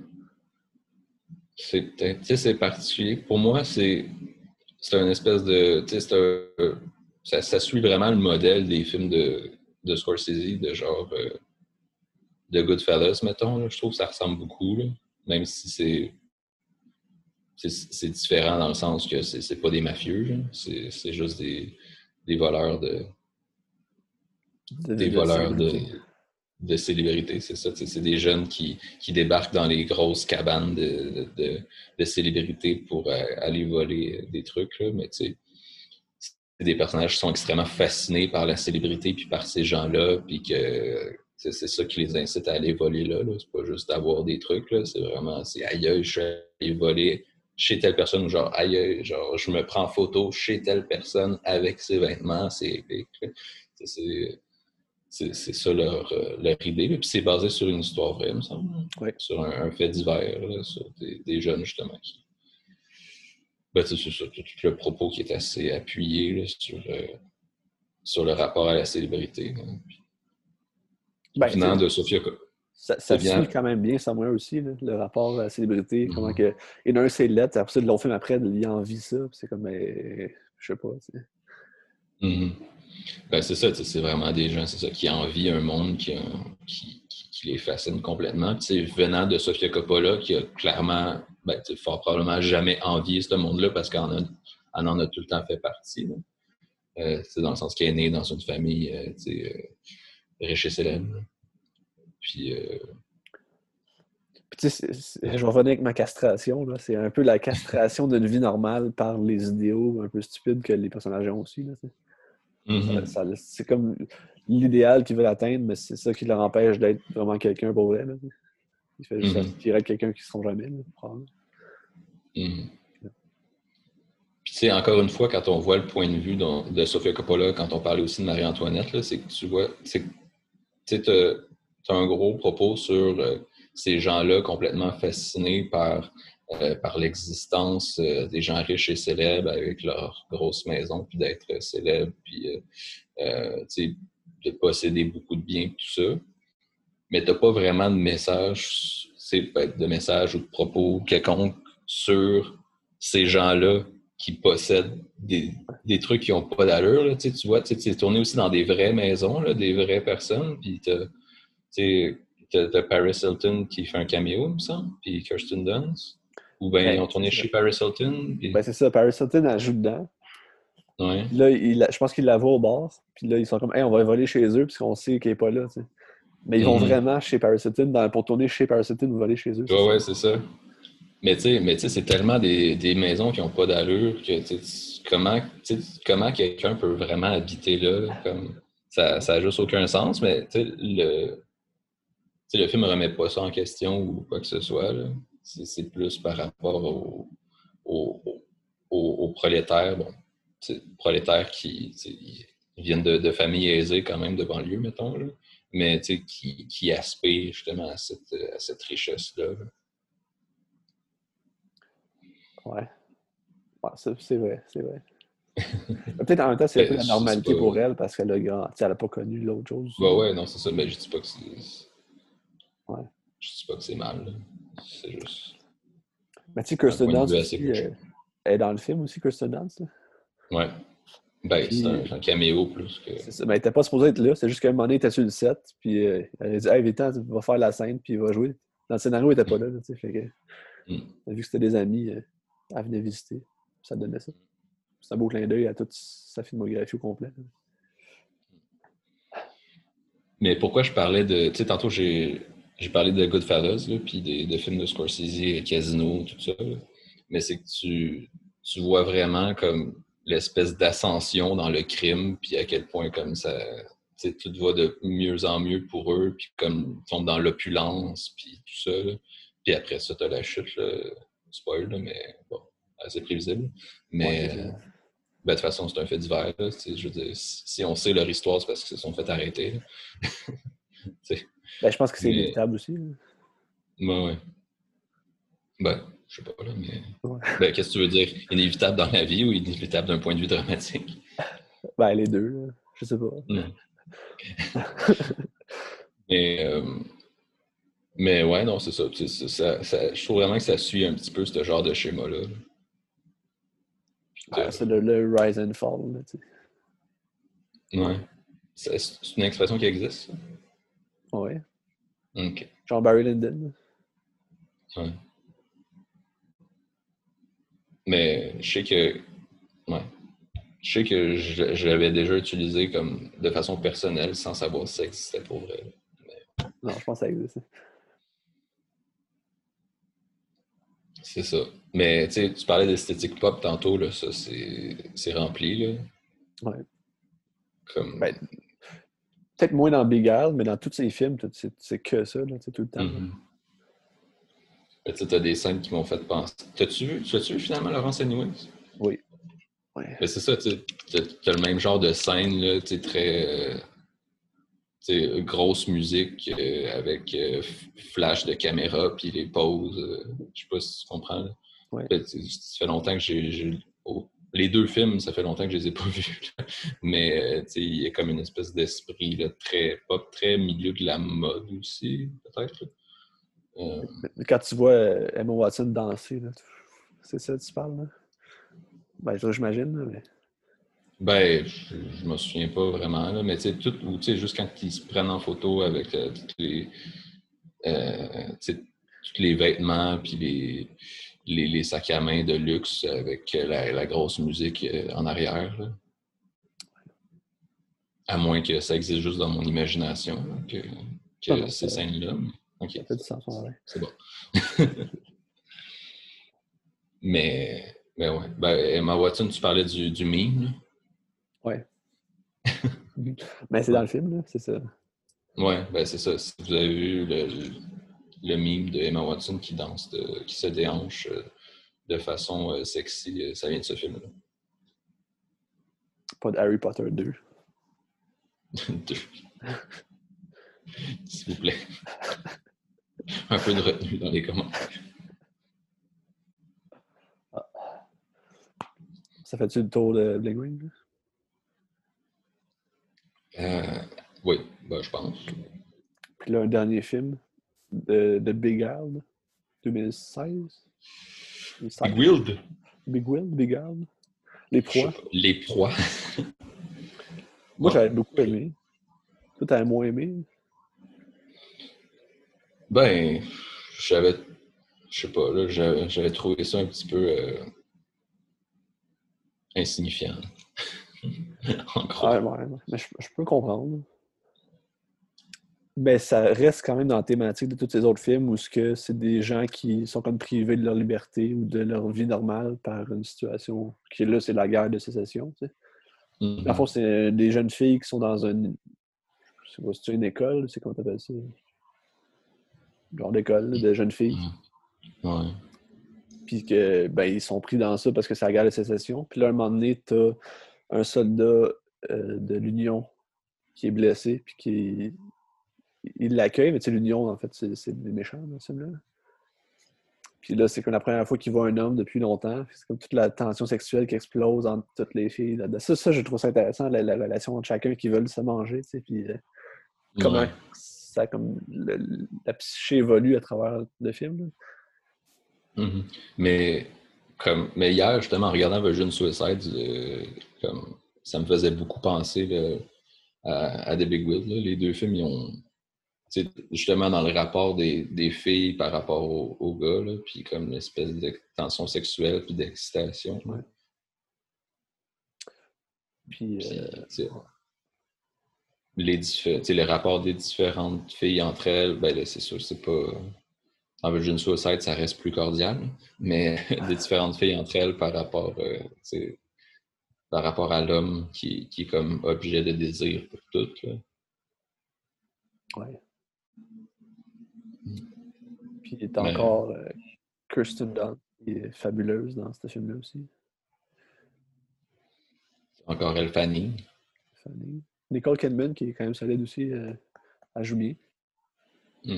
c'est peut-être- c'est particulier. Pour moi, c'est c'est un espèce de. Tu sais, c'est un- ça, ça suit vraiment le modèle des films de, de Scorsese, de genre. euh, de Goodfellas, mettons. là. Je trouve que ça ressemble beaucoup, là. même si c'est. C'est différent dans le sens que c'est pas des mafieux, c'est juste des, des voleurs de, De- des de- voleurs de, de célébrités, c'est ça. C'est des jeunes qui, qui débarquent dans les grosses cabanes de, de, de célébrités pour euh, aller voler des trucs. Là. Mais tu sais, c'est des personnages qui sont extrêmement fascinés par la célébrité puis par ces gens-là, puis que c'est ça qui les incite à aller voler là. là. C'est pas juste d'avoir des trucs, là. c'est vraiment, c'est aïe, je suis allé voler chez telle personne, ou genre aïe, genre je me prends en photo chez telle personne avec ses vêtements, c'est épique. là. C'est- ça leur, euh, leur idée. là. Puis c'est basé sur une histoire vraie, il me semble. Ouais. Sur un, un fait divers, là, sur des, des jeunes, justement, qui. Ben, c'est ça, tout, tout le propos qui est assez appuyé là, sur, euh, sur le rapport à la célébrité. là. Puis, Ben, venant de Sofia. Ça, ça suit quand même bien Somewhere aussi, là, le rapport à la célébrité. Mhm. Comment que. Et d'un, c'est lettre, après ça, de l'autre film après, il envie ça. C'est comme, ben, je sais pas. Mhm. Ben, c'est ça, c'est vraiment des gens, c'est ça, qui envient un monde qui, a- qui, qui- qui les fascine complètement. Venant de Sofia Coppola, qui a clairement, ben, fort probablement jamais envié ce monde-là parce qu'elle en, a- elle en a tout le temps fait partie. là. c'est dans le sens qu'il est né dans une famille riche et célèbre. Puis, je vais revenir avec ma castration. C'est un peu la castration d'une vie normale par les idéaux un peu stupides que les personnages ont aussi. Mm-hmm. c'est comme l'idéal qu'ils veulent atteindre, mais c'est ça qui leur empêche d'être vraiment quelqu'un pour vrai. Il fait juste mm quelqu'un qui ne seront jamais. Mm-hmm. Puis, tu sais, encore une fois, quand on voit le point de vue de Sofia Coppola, quand on parlait aussi de Marie-Antoinette, c'est que tu vois, tu as un gros propos sur euh, ces gens-là complètement fascinés par, euh, par l'existence euh, des gens riches et célèbres avec leur grosse maison, puis d'être célèbres, puis de posséder beaucoup de biens, tout ça. Mais tu n'as pas vraiment de message, de message ou de propos quelconque sur ces gens-là qui possèdent des, des trucs qui n'ont pas d'allure. Tu vois, tu es tourné aussi dans des vraies maisons, là, des vraies personnes, puis tu as, Paris Hilton qui fait un caméo, il me semble, puis Kirsten Dunst. Ou bien ils ont tourné chez Paris Hilton. Ben, c'est ça, Paris Hilton ajoute dedans. Ouais. Là, il, je pense qu'il la voit au bar. Puis là, ils sont comme, hey, on va voler chez eux, puisqu'on sait qu'il n'est pas là. Mais ils vont mm-hmm. vraiment chez Paris Hilton. pour tourner chez Paris Hilton ou voler chez eux. Ouais, ouais, c'est ça. Mais tu sais, c'est tellement des, des, maisons qui n'ont pas d'allure que comment, comment quelqu'un peut vraiment habiter là? Comme, ça n'a juste aucun sens, mais le, le film ne remet pas ça en question ou quoi que ce soit. C'est plus par rapport aux au, au, prolétaires, bon, prolétaires qui viennent de, de, familles aisées quand même de banlieue, mettons, là, mais qui, qui aspirent justement à cette, à cette richesse-là. Ouais. ouais c'est vrai, c'est vrai. (laughs) Peut-être en même temps, c'est peu la normalité pour elle parce qu'elle n'a pas connu l'autre chose. Ouais, ouais, non, c'est ça. Mais je dis pas que c'est. Je dis pas que c'est mal. C'est juste. Mais tu sais, Kirsten Dunst aussi, euh, elle est dans le film aussi, Kirsten Dunst. Ouais. Ben, c'est un, caméo plus que. Ça. Ben, elle n'était pas supposée être là. C'est juste qu'à un moment donné, il était sur le set. Puis euh, elle a dit Hey, Vitan, tu vas faire la scène, puis il va jouer. Dans le scénario, il n'était pas là. là fait que, mm. Vu que c'était des amis, euh, elle venait visiter. Ça donnait ça. C'est un beau clin d'œil à toute sa filmographie au complet. Mais pourquoi je parlais de. Tu sais, tantôt, j'ai parlé de Goodfellas, là, puis des, de films de Scorsese, Casino, tout ça. Mais c'est que tu, tu vois vraiment comme l'espèce d'ascension dans le crime, puis à quel point comme ça, tout va de mieux en mieux pour eux, puis comme ils tombent dans l'opulence, puis tout ça. Puis après ça, tu as la chute, là, spoil, mais bon, assez prévisible. Mais euh, ben, de toute façon, c'est un fait divers. je veux dire, si on sait leur histoire, c'est parce qu'ils se sont fait arrêter. (laughs) ben, je pense que c'est inévitable aussi. Ben, ouais. Ben, je sais pas, là, mais. Ben, qu'est-ce que tu veux dire? Inévitable dans la vie ou inévitable d'un point de vue dramatique? (laughs) Ben, les deux, là. Je sais pas. (laughs) mais, euh, mais ouais, non, c'est ça. Ça, Je trouve vraiment que ça suit un petit peu ce genre de schéma-là. Ah, c'est le, rise and fall. Là, ouais. C'est une expression qui existe, ça? Ouais. OK. Genre Barry Lyndon. Ouais. Mais je sais que. Ouais. Je sais que je, l'avais déjà utilisé comme de façon personnelle sans savoir si ça existait pour vrai. Non, je pense que ça existe. C'est ça. Mais tu parlais d'esthétique pop tantôt, là, ça c'est rempli. Là. Ouais. Comme... Ben, peut-être moins dans Big Al, mais dans tous ces films, c'est que ça, là, tout le temps. Mm Tu as des scènes qui m'ont fait penser. T'as-tu vu, vu finalement Laurence Anyways? Oui. Ouais. c'est ça, tu as, le même genre de scène, là, très. Euh, grosse musique euh, avec euh, flash de caméra, puis les pauses. Euh, je sais pas si tu comprends. Ça fait longtemps que j'ai. Les deux films, ça fait longtemps que je les ai pas (laughs) vus. Mais il y a comme une espèce d'esprit très pop, très milieu de la mode aussi, peut-être. Quand tu vois Emma Watson danser, c'est ça que tu parles, là? Ben, j'imagine, mais. Ben, je, je me souviens pas vraiment, là, mais tu sais, tout, ou tu sais, juste quand ils se prennent en photo avec euh, les, euh, tous les vêtements, puis les, les, les, sacs à main de luxe avec la, la grosse musique euh, en arrière. Là. À moins que ça existe juste dans mon imagination, que, ces scènes-là. Ça fait du sens, ouais. c'est bon. (laughs) mais, mais ouais. Ben, Emma Watson, tu parlais du, du meme. là. Ouais. Mais (laughs) c'est dans le film, là, c'est ça. Ouais, ben c'est ça. Si vous avez vu le, le, meme de Emma Watson qui danse, de- qui se déhanche euh, de façon euh, sexy, euh, ça vient de ce film-là. Pas de Harry Potter 2. (laughs) Deux. S'il vous plaît. Un peu de retenue dans les commentaires. Ça fait-tu le tour de Bling? Euh, oui, ben, je pense. Puis là, un dernier film de, de Big Al, 2016. 2016. Big Wild. Big Will, Big Al. Les proies. Les proies. (laughs) Moi, j'avais beaucoup aimé. Toi, t'avais moins aimé? Ben, j'avais. Je sais pas, là, j'avais trouvé ça un petit peu euh, insignifiant. (laughs) en gros. Ouais, ouais, ouais. Mais je, je peux comprendre. Mais ça reste quand même dans la thématique de tous ces autres films où ce que c'est des gens qui sont comme privés de leur liberté ou de leur vie normale par une situation qui là, c'est la guerre de sécession. Tu sais. Dans le fond, c'est des jeunes filles qui sont dans une. Je sais pas si c'est une école, c'est comment t'appelles ça? Genre d'école, de jeunes filles. Ouais. Puis que ben, ils sont pris dans ça parce que c'est la guerre de sécession. Puis là, à un moment donné, t'as un soldat euh, de l'Union qui est blessé, puis qui il l'accueille, mais tu sais, l'Union, en fait, c'est des méchants dans ce film-là. Puis là, c'est comme la première fois qu'il voit un homme depuis longtemps. C'est comme toute la tension sexuelle qui explose entre toutes les filles. Ça, ça, je trouve ça intéressant, la, la relation entre chacun qui veulent se manger, tu sais, puis euh, comment ça, comme le- la psyché évolue à travers le film. là. Mhm. Mais comme mais hier, justement, en regardant Virgin Suicide, euh, comme ça me faisait beaucoup penser là, à, à The Big Will. là. Les deux films, ils ont justement dans le rapport des, des filles par rapport aux, aux gars, là, puis comme l'espèce de tension sexuelle puis d'excitation. Ouais. Puis, Puis, euh, les le rapport des différentes filles entre elles, ben c'est sûr, c'est pas. En Virgin Suicide, ça reste plus cordial, mais (laughs) des différentes filles entre elles par rapport, euh, par rapport à l'homme qui, qui est comme objet de désir pour toutes. là. Ouais. Puis il est Mais- encore euh, Kirsten Dunst, qui est fabuleuse dans ce film-là aussi. Encore elle, Fanny. Fanny. Nicole Kidman, qui est quand même solide aussi euh, à jouer. Mhm.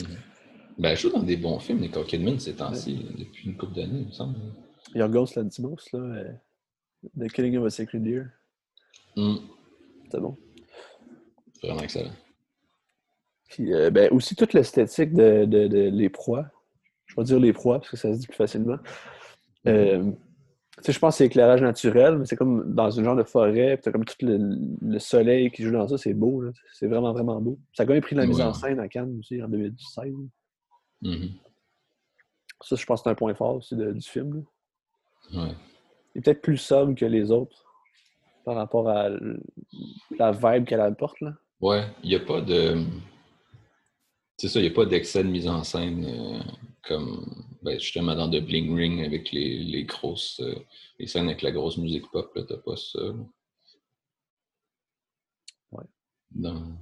Ben, elle joue dans des bons films, Nicole Kidman, ces temps-ci, depuis une couple d'années, il me semble. Yorgos Lanthimos, là, euh, The Killing of a Sacred Deer. Mhm. C'est bon. Vraiment excellent. Puis euh, ben, aussi toute l'esthétique de, de- de Les Proies. Je vais dire Les Proies parce que ça se dit plus facilement. Euh, tu sais, je pense que c'est éclairage naturel, mais c'est comme dans une genre de forêt, puis comme tout le, le soleil qui joue dans ça, c'est beau, là. C'est vraiment, vraiment beau. Ça a quand même pris de la mise Ouais. en scène à Cannes aussi en 2016. Mhm. Ça, je pense que c'est un point fort aussi de- du film. là. Ouais. Il est peut-être plus sobre que les autres par rapport à la vibe qu'elle apporte. Là. Ouais, il n'y a pas de. C'est ça, il n'y a pas d'excès de mise en scène euh, comme ben, justement dans The Bling Ring avec les, les grosses. euh, les scènes avec la grosse musique pop, là, t'as pas ça. là. Ouais. Dans-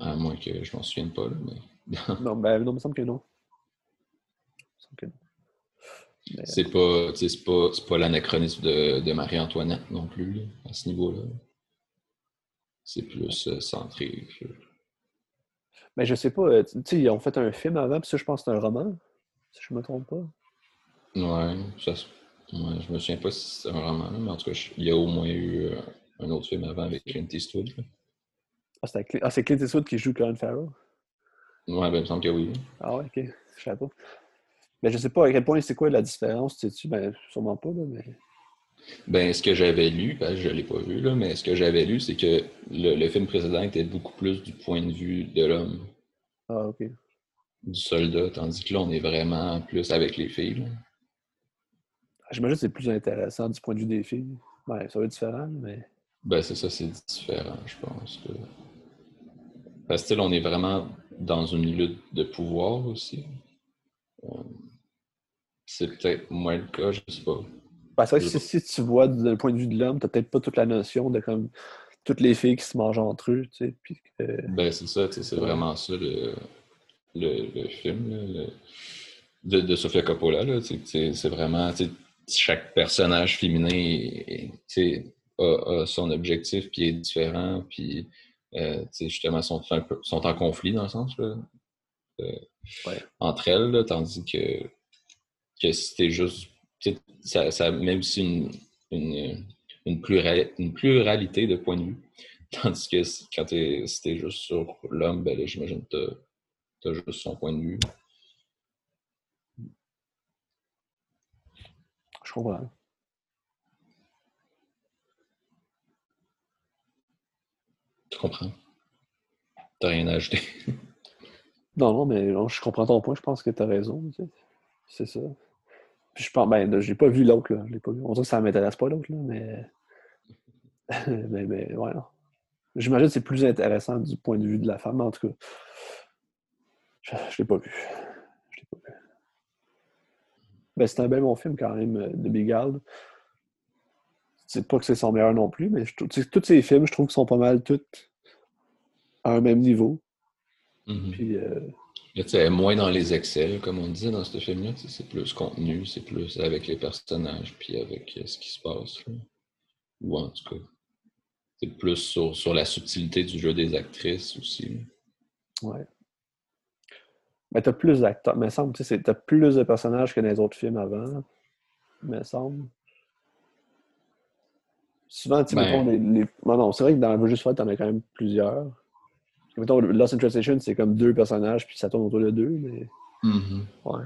À moins que je m'en souvienne pas, là, mais. Non, ben, non, il me semble que non. Il me semble que non. Mais, c'est pas, c'est pas, pas l'anachronisme de, de Marie-Antoinette non plus, là, à ce niveau-là. C'est plus euh, centré. Mais je sais pas, euh, tu sais, ils ont fait un film avant, puis ça, je pense que c'est un roman, si je me trompe pas. Ouais, ça, ouais, je me souviens pas si c'est un roman, mais en tout cas, il y a au moins eu euh, un autre film avant avec Clint Eastwood. là. Ah, c'est Cl- ah, Clint Eastwood qui joue Colin Farrell? Ouais, ben, il me semble que oui. Ah ouais, ok. Je savais pas. Mais je sais pas à quel point c'est quoi la différence, sais-tu? Ben, sûrement pas, là, mais. Ben, ce que j'avais lu, ben, je l'ai pas vu, là, mais ce que j'avais lu, c'est que le, le film précédent était beaucoup plus du point de vue de l'homme, Ah, ok. du soldat, tandis que là, on est vraiment plus avec les filles. là. J'imagine que c'est plus intéressant du point de vue des filles. Ouais, ça va être différent, mais. Ben, c'est ça, c'est différent, je pense. là. Parce que là, on est vraiment dans une lutte de pouvoir aussi. Euh, c'est peut-être moins le cas, je sais pas. Parce que si, tu vois d'un point de vue de l'homme, t'as peut-être pas toute la notion de comme toutes les filles qui se mangent entre eux, tu sais. Puis Ben, c'est ça, c'est vraiment ça le, le, film de, de, Sofia Coppola. C'est vraiment, chaque personnage féminin a, son objectif, puis est différent, puis euh, justement, sont, sont en conflit dans le sens, là, euh, entre elles, tandis que, que c'était juste, ça, ça même si une, une, une, pluralité de points de vue, (laughs) tandis que quand c'était juste sur l'homme, ben j'imagine que tu as, juste son point de vue. Je comprends. Tu comprends? T'as rien à ajouter? (laughs) non, non, mais je comprends ton point. Je pense que tu as raison. C'est ça. Puis je pense, ben, j'ai pas vu l'autre, là. Je l'ai pas vu. On dirait que ça m'intéresse pas, l'autre, là, mais. (laughs) mais, mais, ouais, J'imagine que c'est plus intéressant du point de vue de la femme, en tout cas. Je, je l'ai pas vu. Je l'ai pas vu. Ben, c'est un bel bon film, quand même, de Bigald. C'est pas que c'est son meilleur non plus, mais je, tous ces films, je trouve qu'ils sont pas mal tous à un même niveau. Mm-hmm. Puis. Euh... moins dans les excels, comme on disait dans ce film-là. C'est plus contenu, c'est plus avec les personnages, puis avec euh, ce qui se passe. Ou en tout cas, c'est plus sur, sur, la subtilité du jeu des actrices aussi. Ouais. Mais t'as plus d'acteurs. Mais semble, tu sais, t'as plus de personnages que dans les autres films avant. Mais semble. Souvent, tu ben... les, les... non, c'est vrai que dans Juste Fight, t'en as quand même plusieurs. Mettons, Lost in Translation, c'est comme deux personnages, puis ça tourne autour de deux, mais. Mm-hmm. Ouais.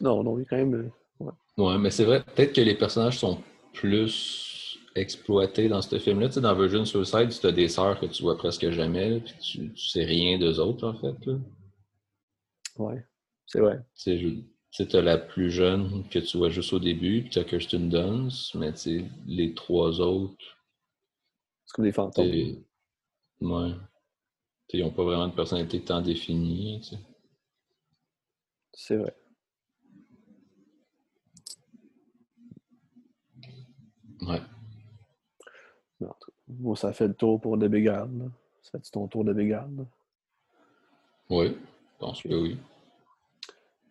Non, non, quand même. Euh, ouais, ouais mais c'est vrai, peut-être que les personnages sont plus exploités dans ce film-là. Tu sais, dans Virgin Suicide, tu as des sœurs que tu vois presque jamais, puis tu, tu, sais rien d'eux autres, en fait. Là. Ouais, c'est vrai. Tu sais, tu as la plus jeune que tu vois juste au début, puis tu as Kirsten Dunst, mais tu sais, les trois autres. C'est comme des fantômes. Ouais. Ils n'ont pas vraiment de personnalité tant définie. C'est vrai. Ouais. Bon, ça fait le tour pour The Big Ça fait ton tour de Big Oui, je pense que oui.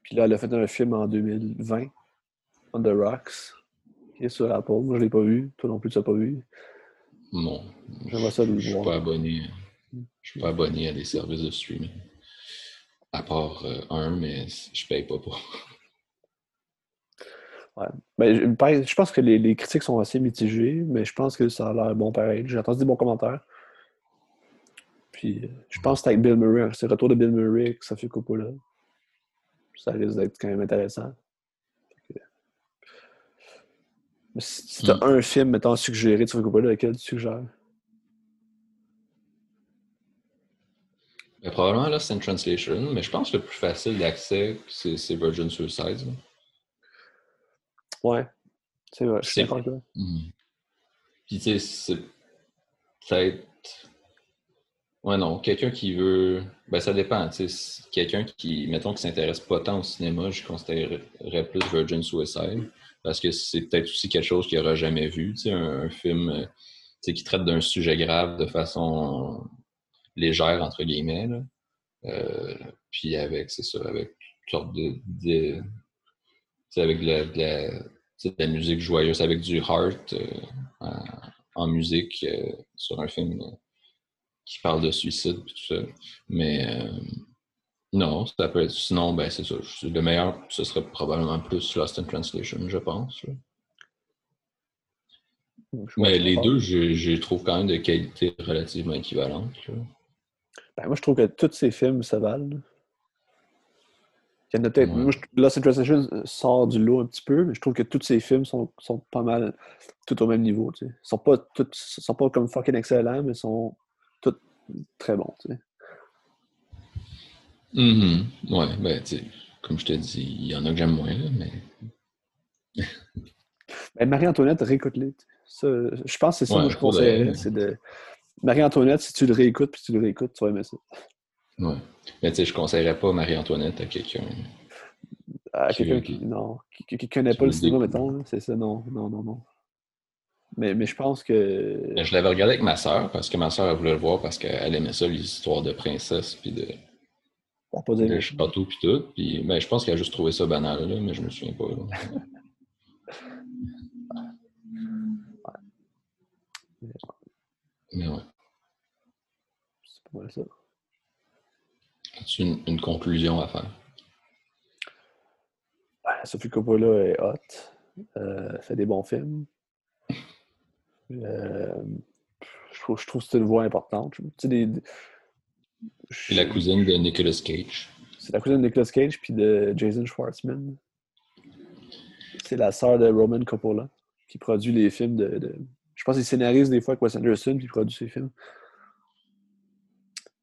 Puis là, elle a fait un film en 2020, On the Rocks, qui est sur Apple. Moi, je ne l'ai pas vu. Toi non plus, tu l'as pas vu. Non. J'aimerais ça le Je ne suis pas abonné. Je suis pas abonné à des services de streaming. À part euh, un, mais je paye pas pour. (laughs) Ouais. Ben, je pense que les, critiques sont assez mitigées, mais je pense que ça a l'air bon pareil. J'ai entendu des bons commentaires. Puis euh, je pense que c'est avec Bill Murray, hein. c'est le retour de Bill Murray ça fait là. Ça risque d'être quand même intéressant. si tu as hmm. un film, mettons, suggéré de Sophie Coppola, lequel tu suggères? Probablement là, c'est une translation, mais je pense que le plus facile d'accès, c'est Virgin Suicide. Ouais, c'est vrai, je suis d'accord mm. Puis tu sais, c'est peut-être. Ouais, non, quelqu'un qui veut. Ben, ça dépend. Tu sais, quelqu'un qui, mettons, qui s'intéresse pas tant au cinéma, je considérerais plus Virgin Suicide. Parce que c'est peut-être aussi quelque chose qu'il n'aura jamais vu. Tu sais, un, un film tu sais, qui traite d'un sujet grave de façon légère, entre guillemets. Là. Euh, puis avec, c'est ça, avec une sorte de. de avec de la, de, la, de la, musique joyeuse, avec du heart euh, en, musique euh, sur un film qui parle de suicide et tout ça. Mais non, ça peut être. Sinon, ben c'est ça. Le meilleur, ce serait probablement plus Lost in Translation, je pense. Mais les deux, je, je, trouve quand même de qualité relativement équivalente. Ben, moi, je trouve que tous ces films se valent. Il y en a peut-être. Moi, Lost in Translation sort du lot un petit peu, mais je trouve que tous ces films sont, sont pas mal tout au même niveau. Ils sont pas tous, sont pas comme fucking excellents, mais sont tous très bons. Tu sais. Mm Ouais, ben, tu sais, comme je te dis, il y en a que j'aime moins, là, mais. (laughs) ben, Marie-Antoinette, réécoute-les. Je pense que c'est ça que je conseillerais. C'est de Marie-Antoinette, si tu le réécoutes puis tu le réécoutes, tu vas aimer ça. Ouais. Mais tu sais, je conseillerais pas Marie-Antoinette à quelqu'un. À quelqu'un qui, non, qui, connaît pas le cinéma, mettons. C'est ça, non, non, non, non. Mais, mais je pense que. Je l'avais regardé avec ma soeur parce que ma soeur elle voulait le voir parce qu'elle aimait ça, les histoires de princesses puis de, va pas de châteaux puis tout. Puis ben, je pense qu'elle a juste trouvé ça banal, là, mais je me souviens pas. (laughs) Mais ouais. C'est pas mal ça. As-tu une, une conclusion à faire? Ah, Sophie Coppola est hot. Euh, fait des bons films. Euh, je, trouve, je trouve que c'est une voix importante. Tu sais, des- des- C'est la cousine de Nicolas Cage. C'est la cousine de Nicolas Cage puis de Jason Schwartzman. C'est la sœur de Roman Coppola qui produit les films de. de- Je pense qu'il scénarise des fois avec Wes Anderson puis il produit ses films.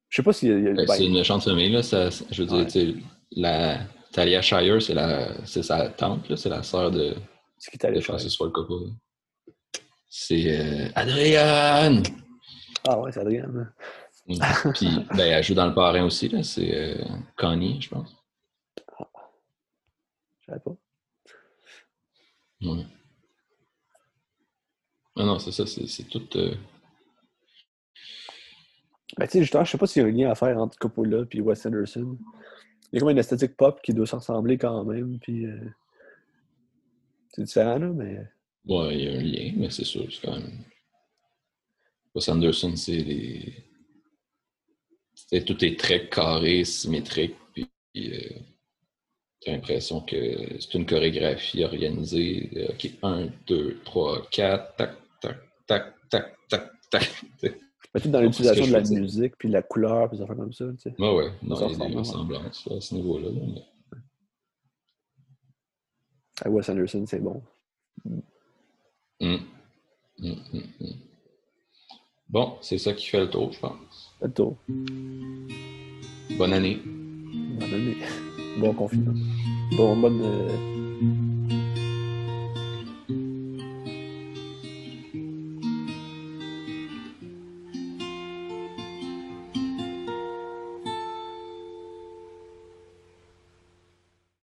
Je sais pas s'il y a. Ben, ben, c'est une méchante famille, là. Ça, je veux dire, Ouais. la Talia Shire, c'est la c'est sa tante, là, c'est la sœur de, c'est qui t'a de allé faire. Francis Ford Coppola. C'est euh, Adrienne! Ah ouais, c'est Adrien. hein. Mm. Puis, (laughs) ben, elle joue dans le parrain aussi, là. C'est euh, Connie, je pense. Je savais pas. Ouais. Ah non, c'est ça, c'est tout. euh, Ben, tu sais, justement, je sais pas s'il y a un lien à faire entre Coppola et Wes Anderson. Il y a comme une esthétique pop qui doit s'en ressembler quand même, puis euh, c'est différent, là, mais Ouais, il y a un lien, mais c'est sûr, c'est quand même. Wes Anderson, c'est c'est- Tout est très carré, symétrique, puis euh, t'as l'impression que c'est une chorégraphie organisée. Euh, Ok, 1, 2, 3, 4, tac, tac, tac, tac, tac, mais tout dans l'utilisation de la dire. musique, puis de la couleur, puis des affaires comme ça, tu sais. Ouais, ouais, non, il y a des ressemble, ouais. ressemblances à ce niveau-là. là, mais- À Wes Anderson, c'est bon. Hum, hum, hum. Bon, c'est ça qui fait le tour, je pense. Fait le tour. Bonne année. Bonne année. Bon confinement. Bon, bonne. euh,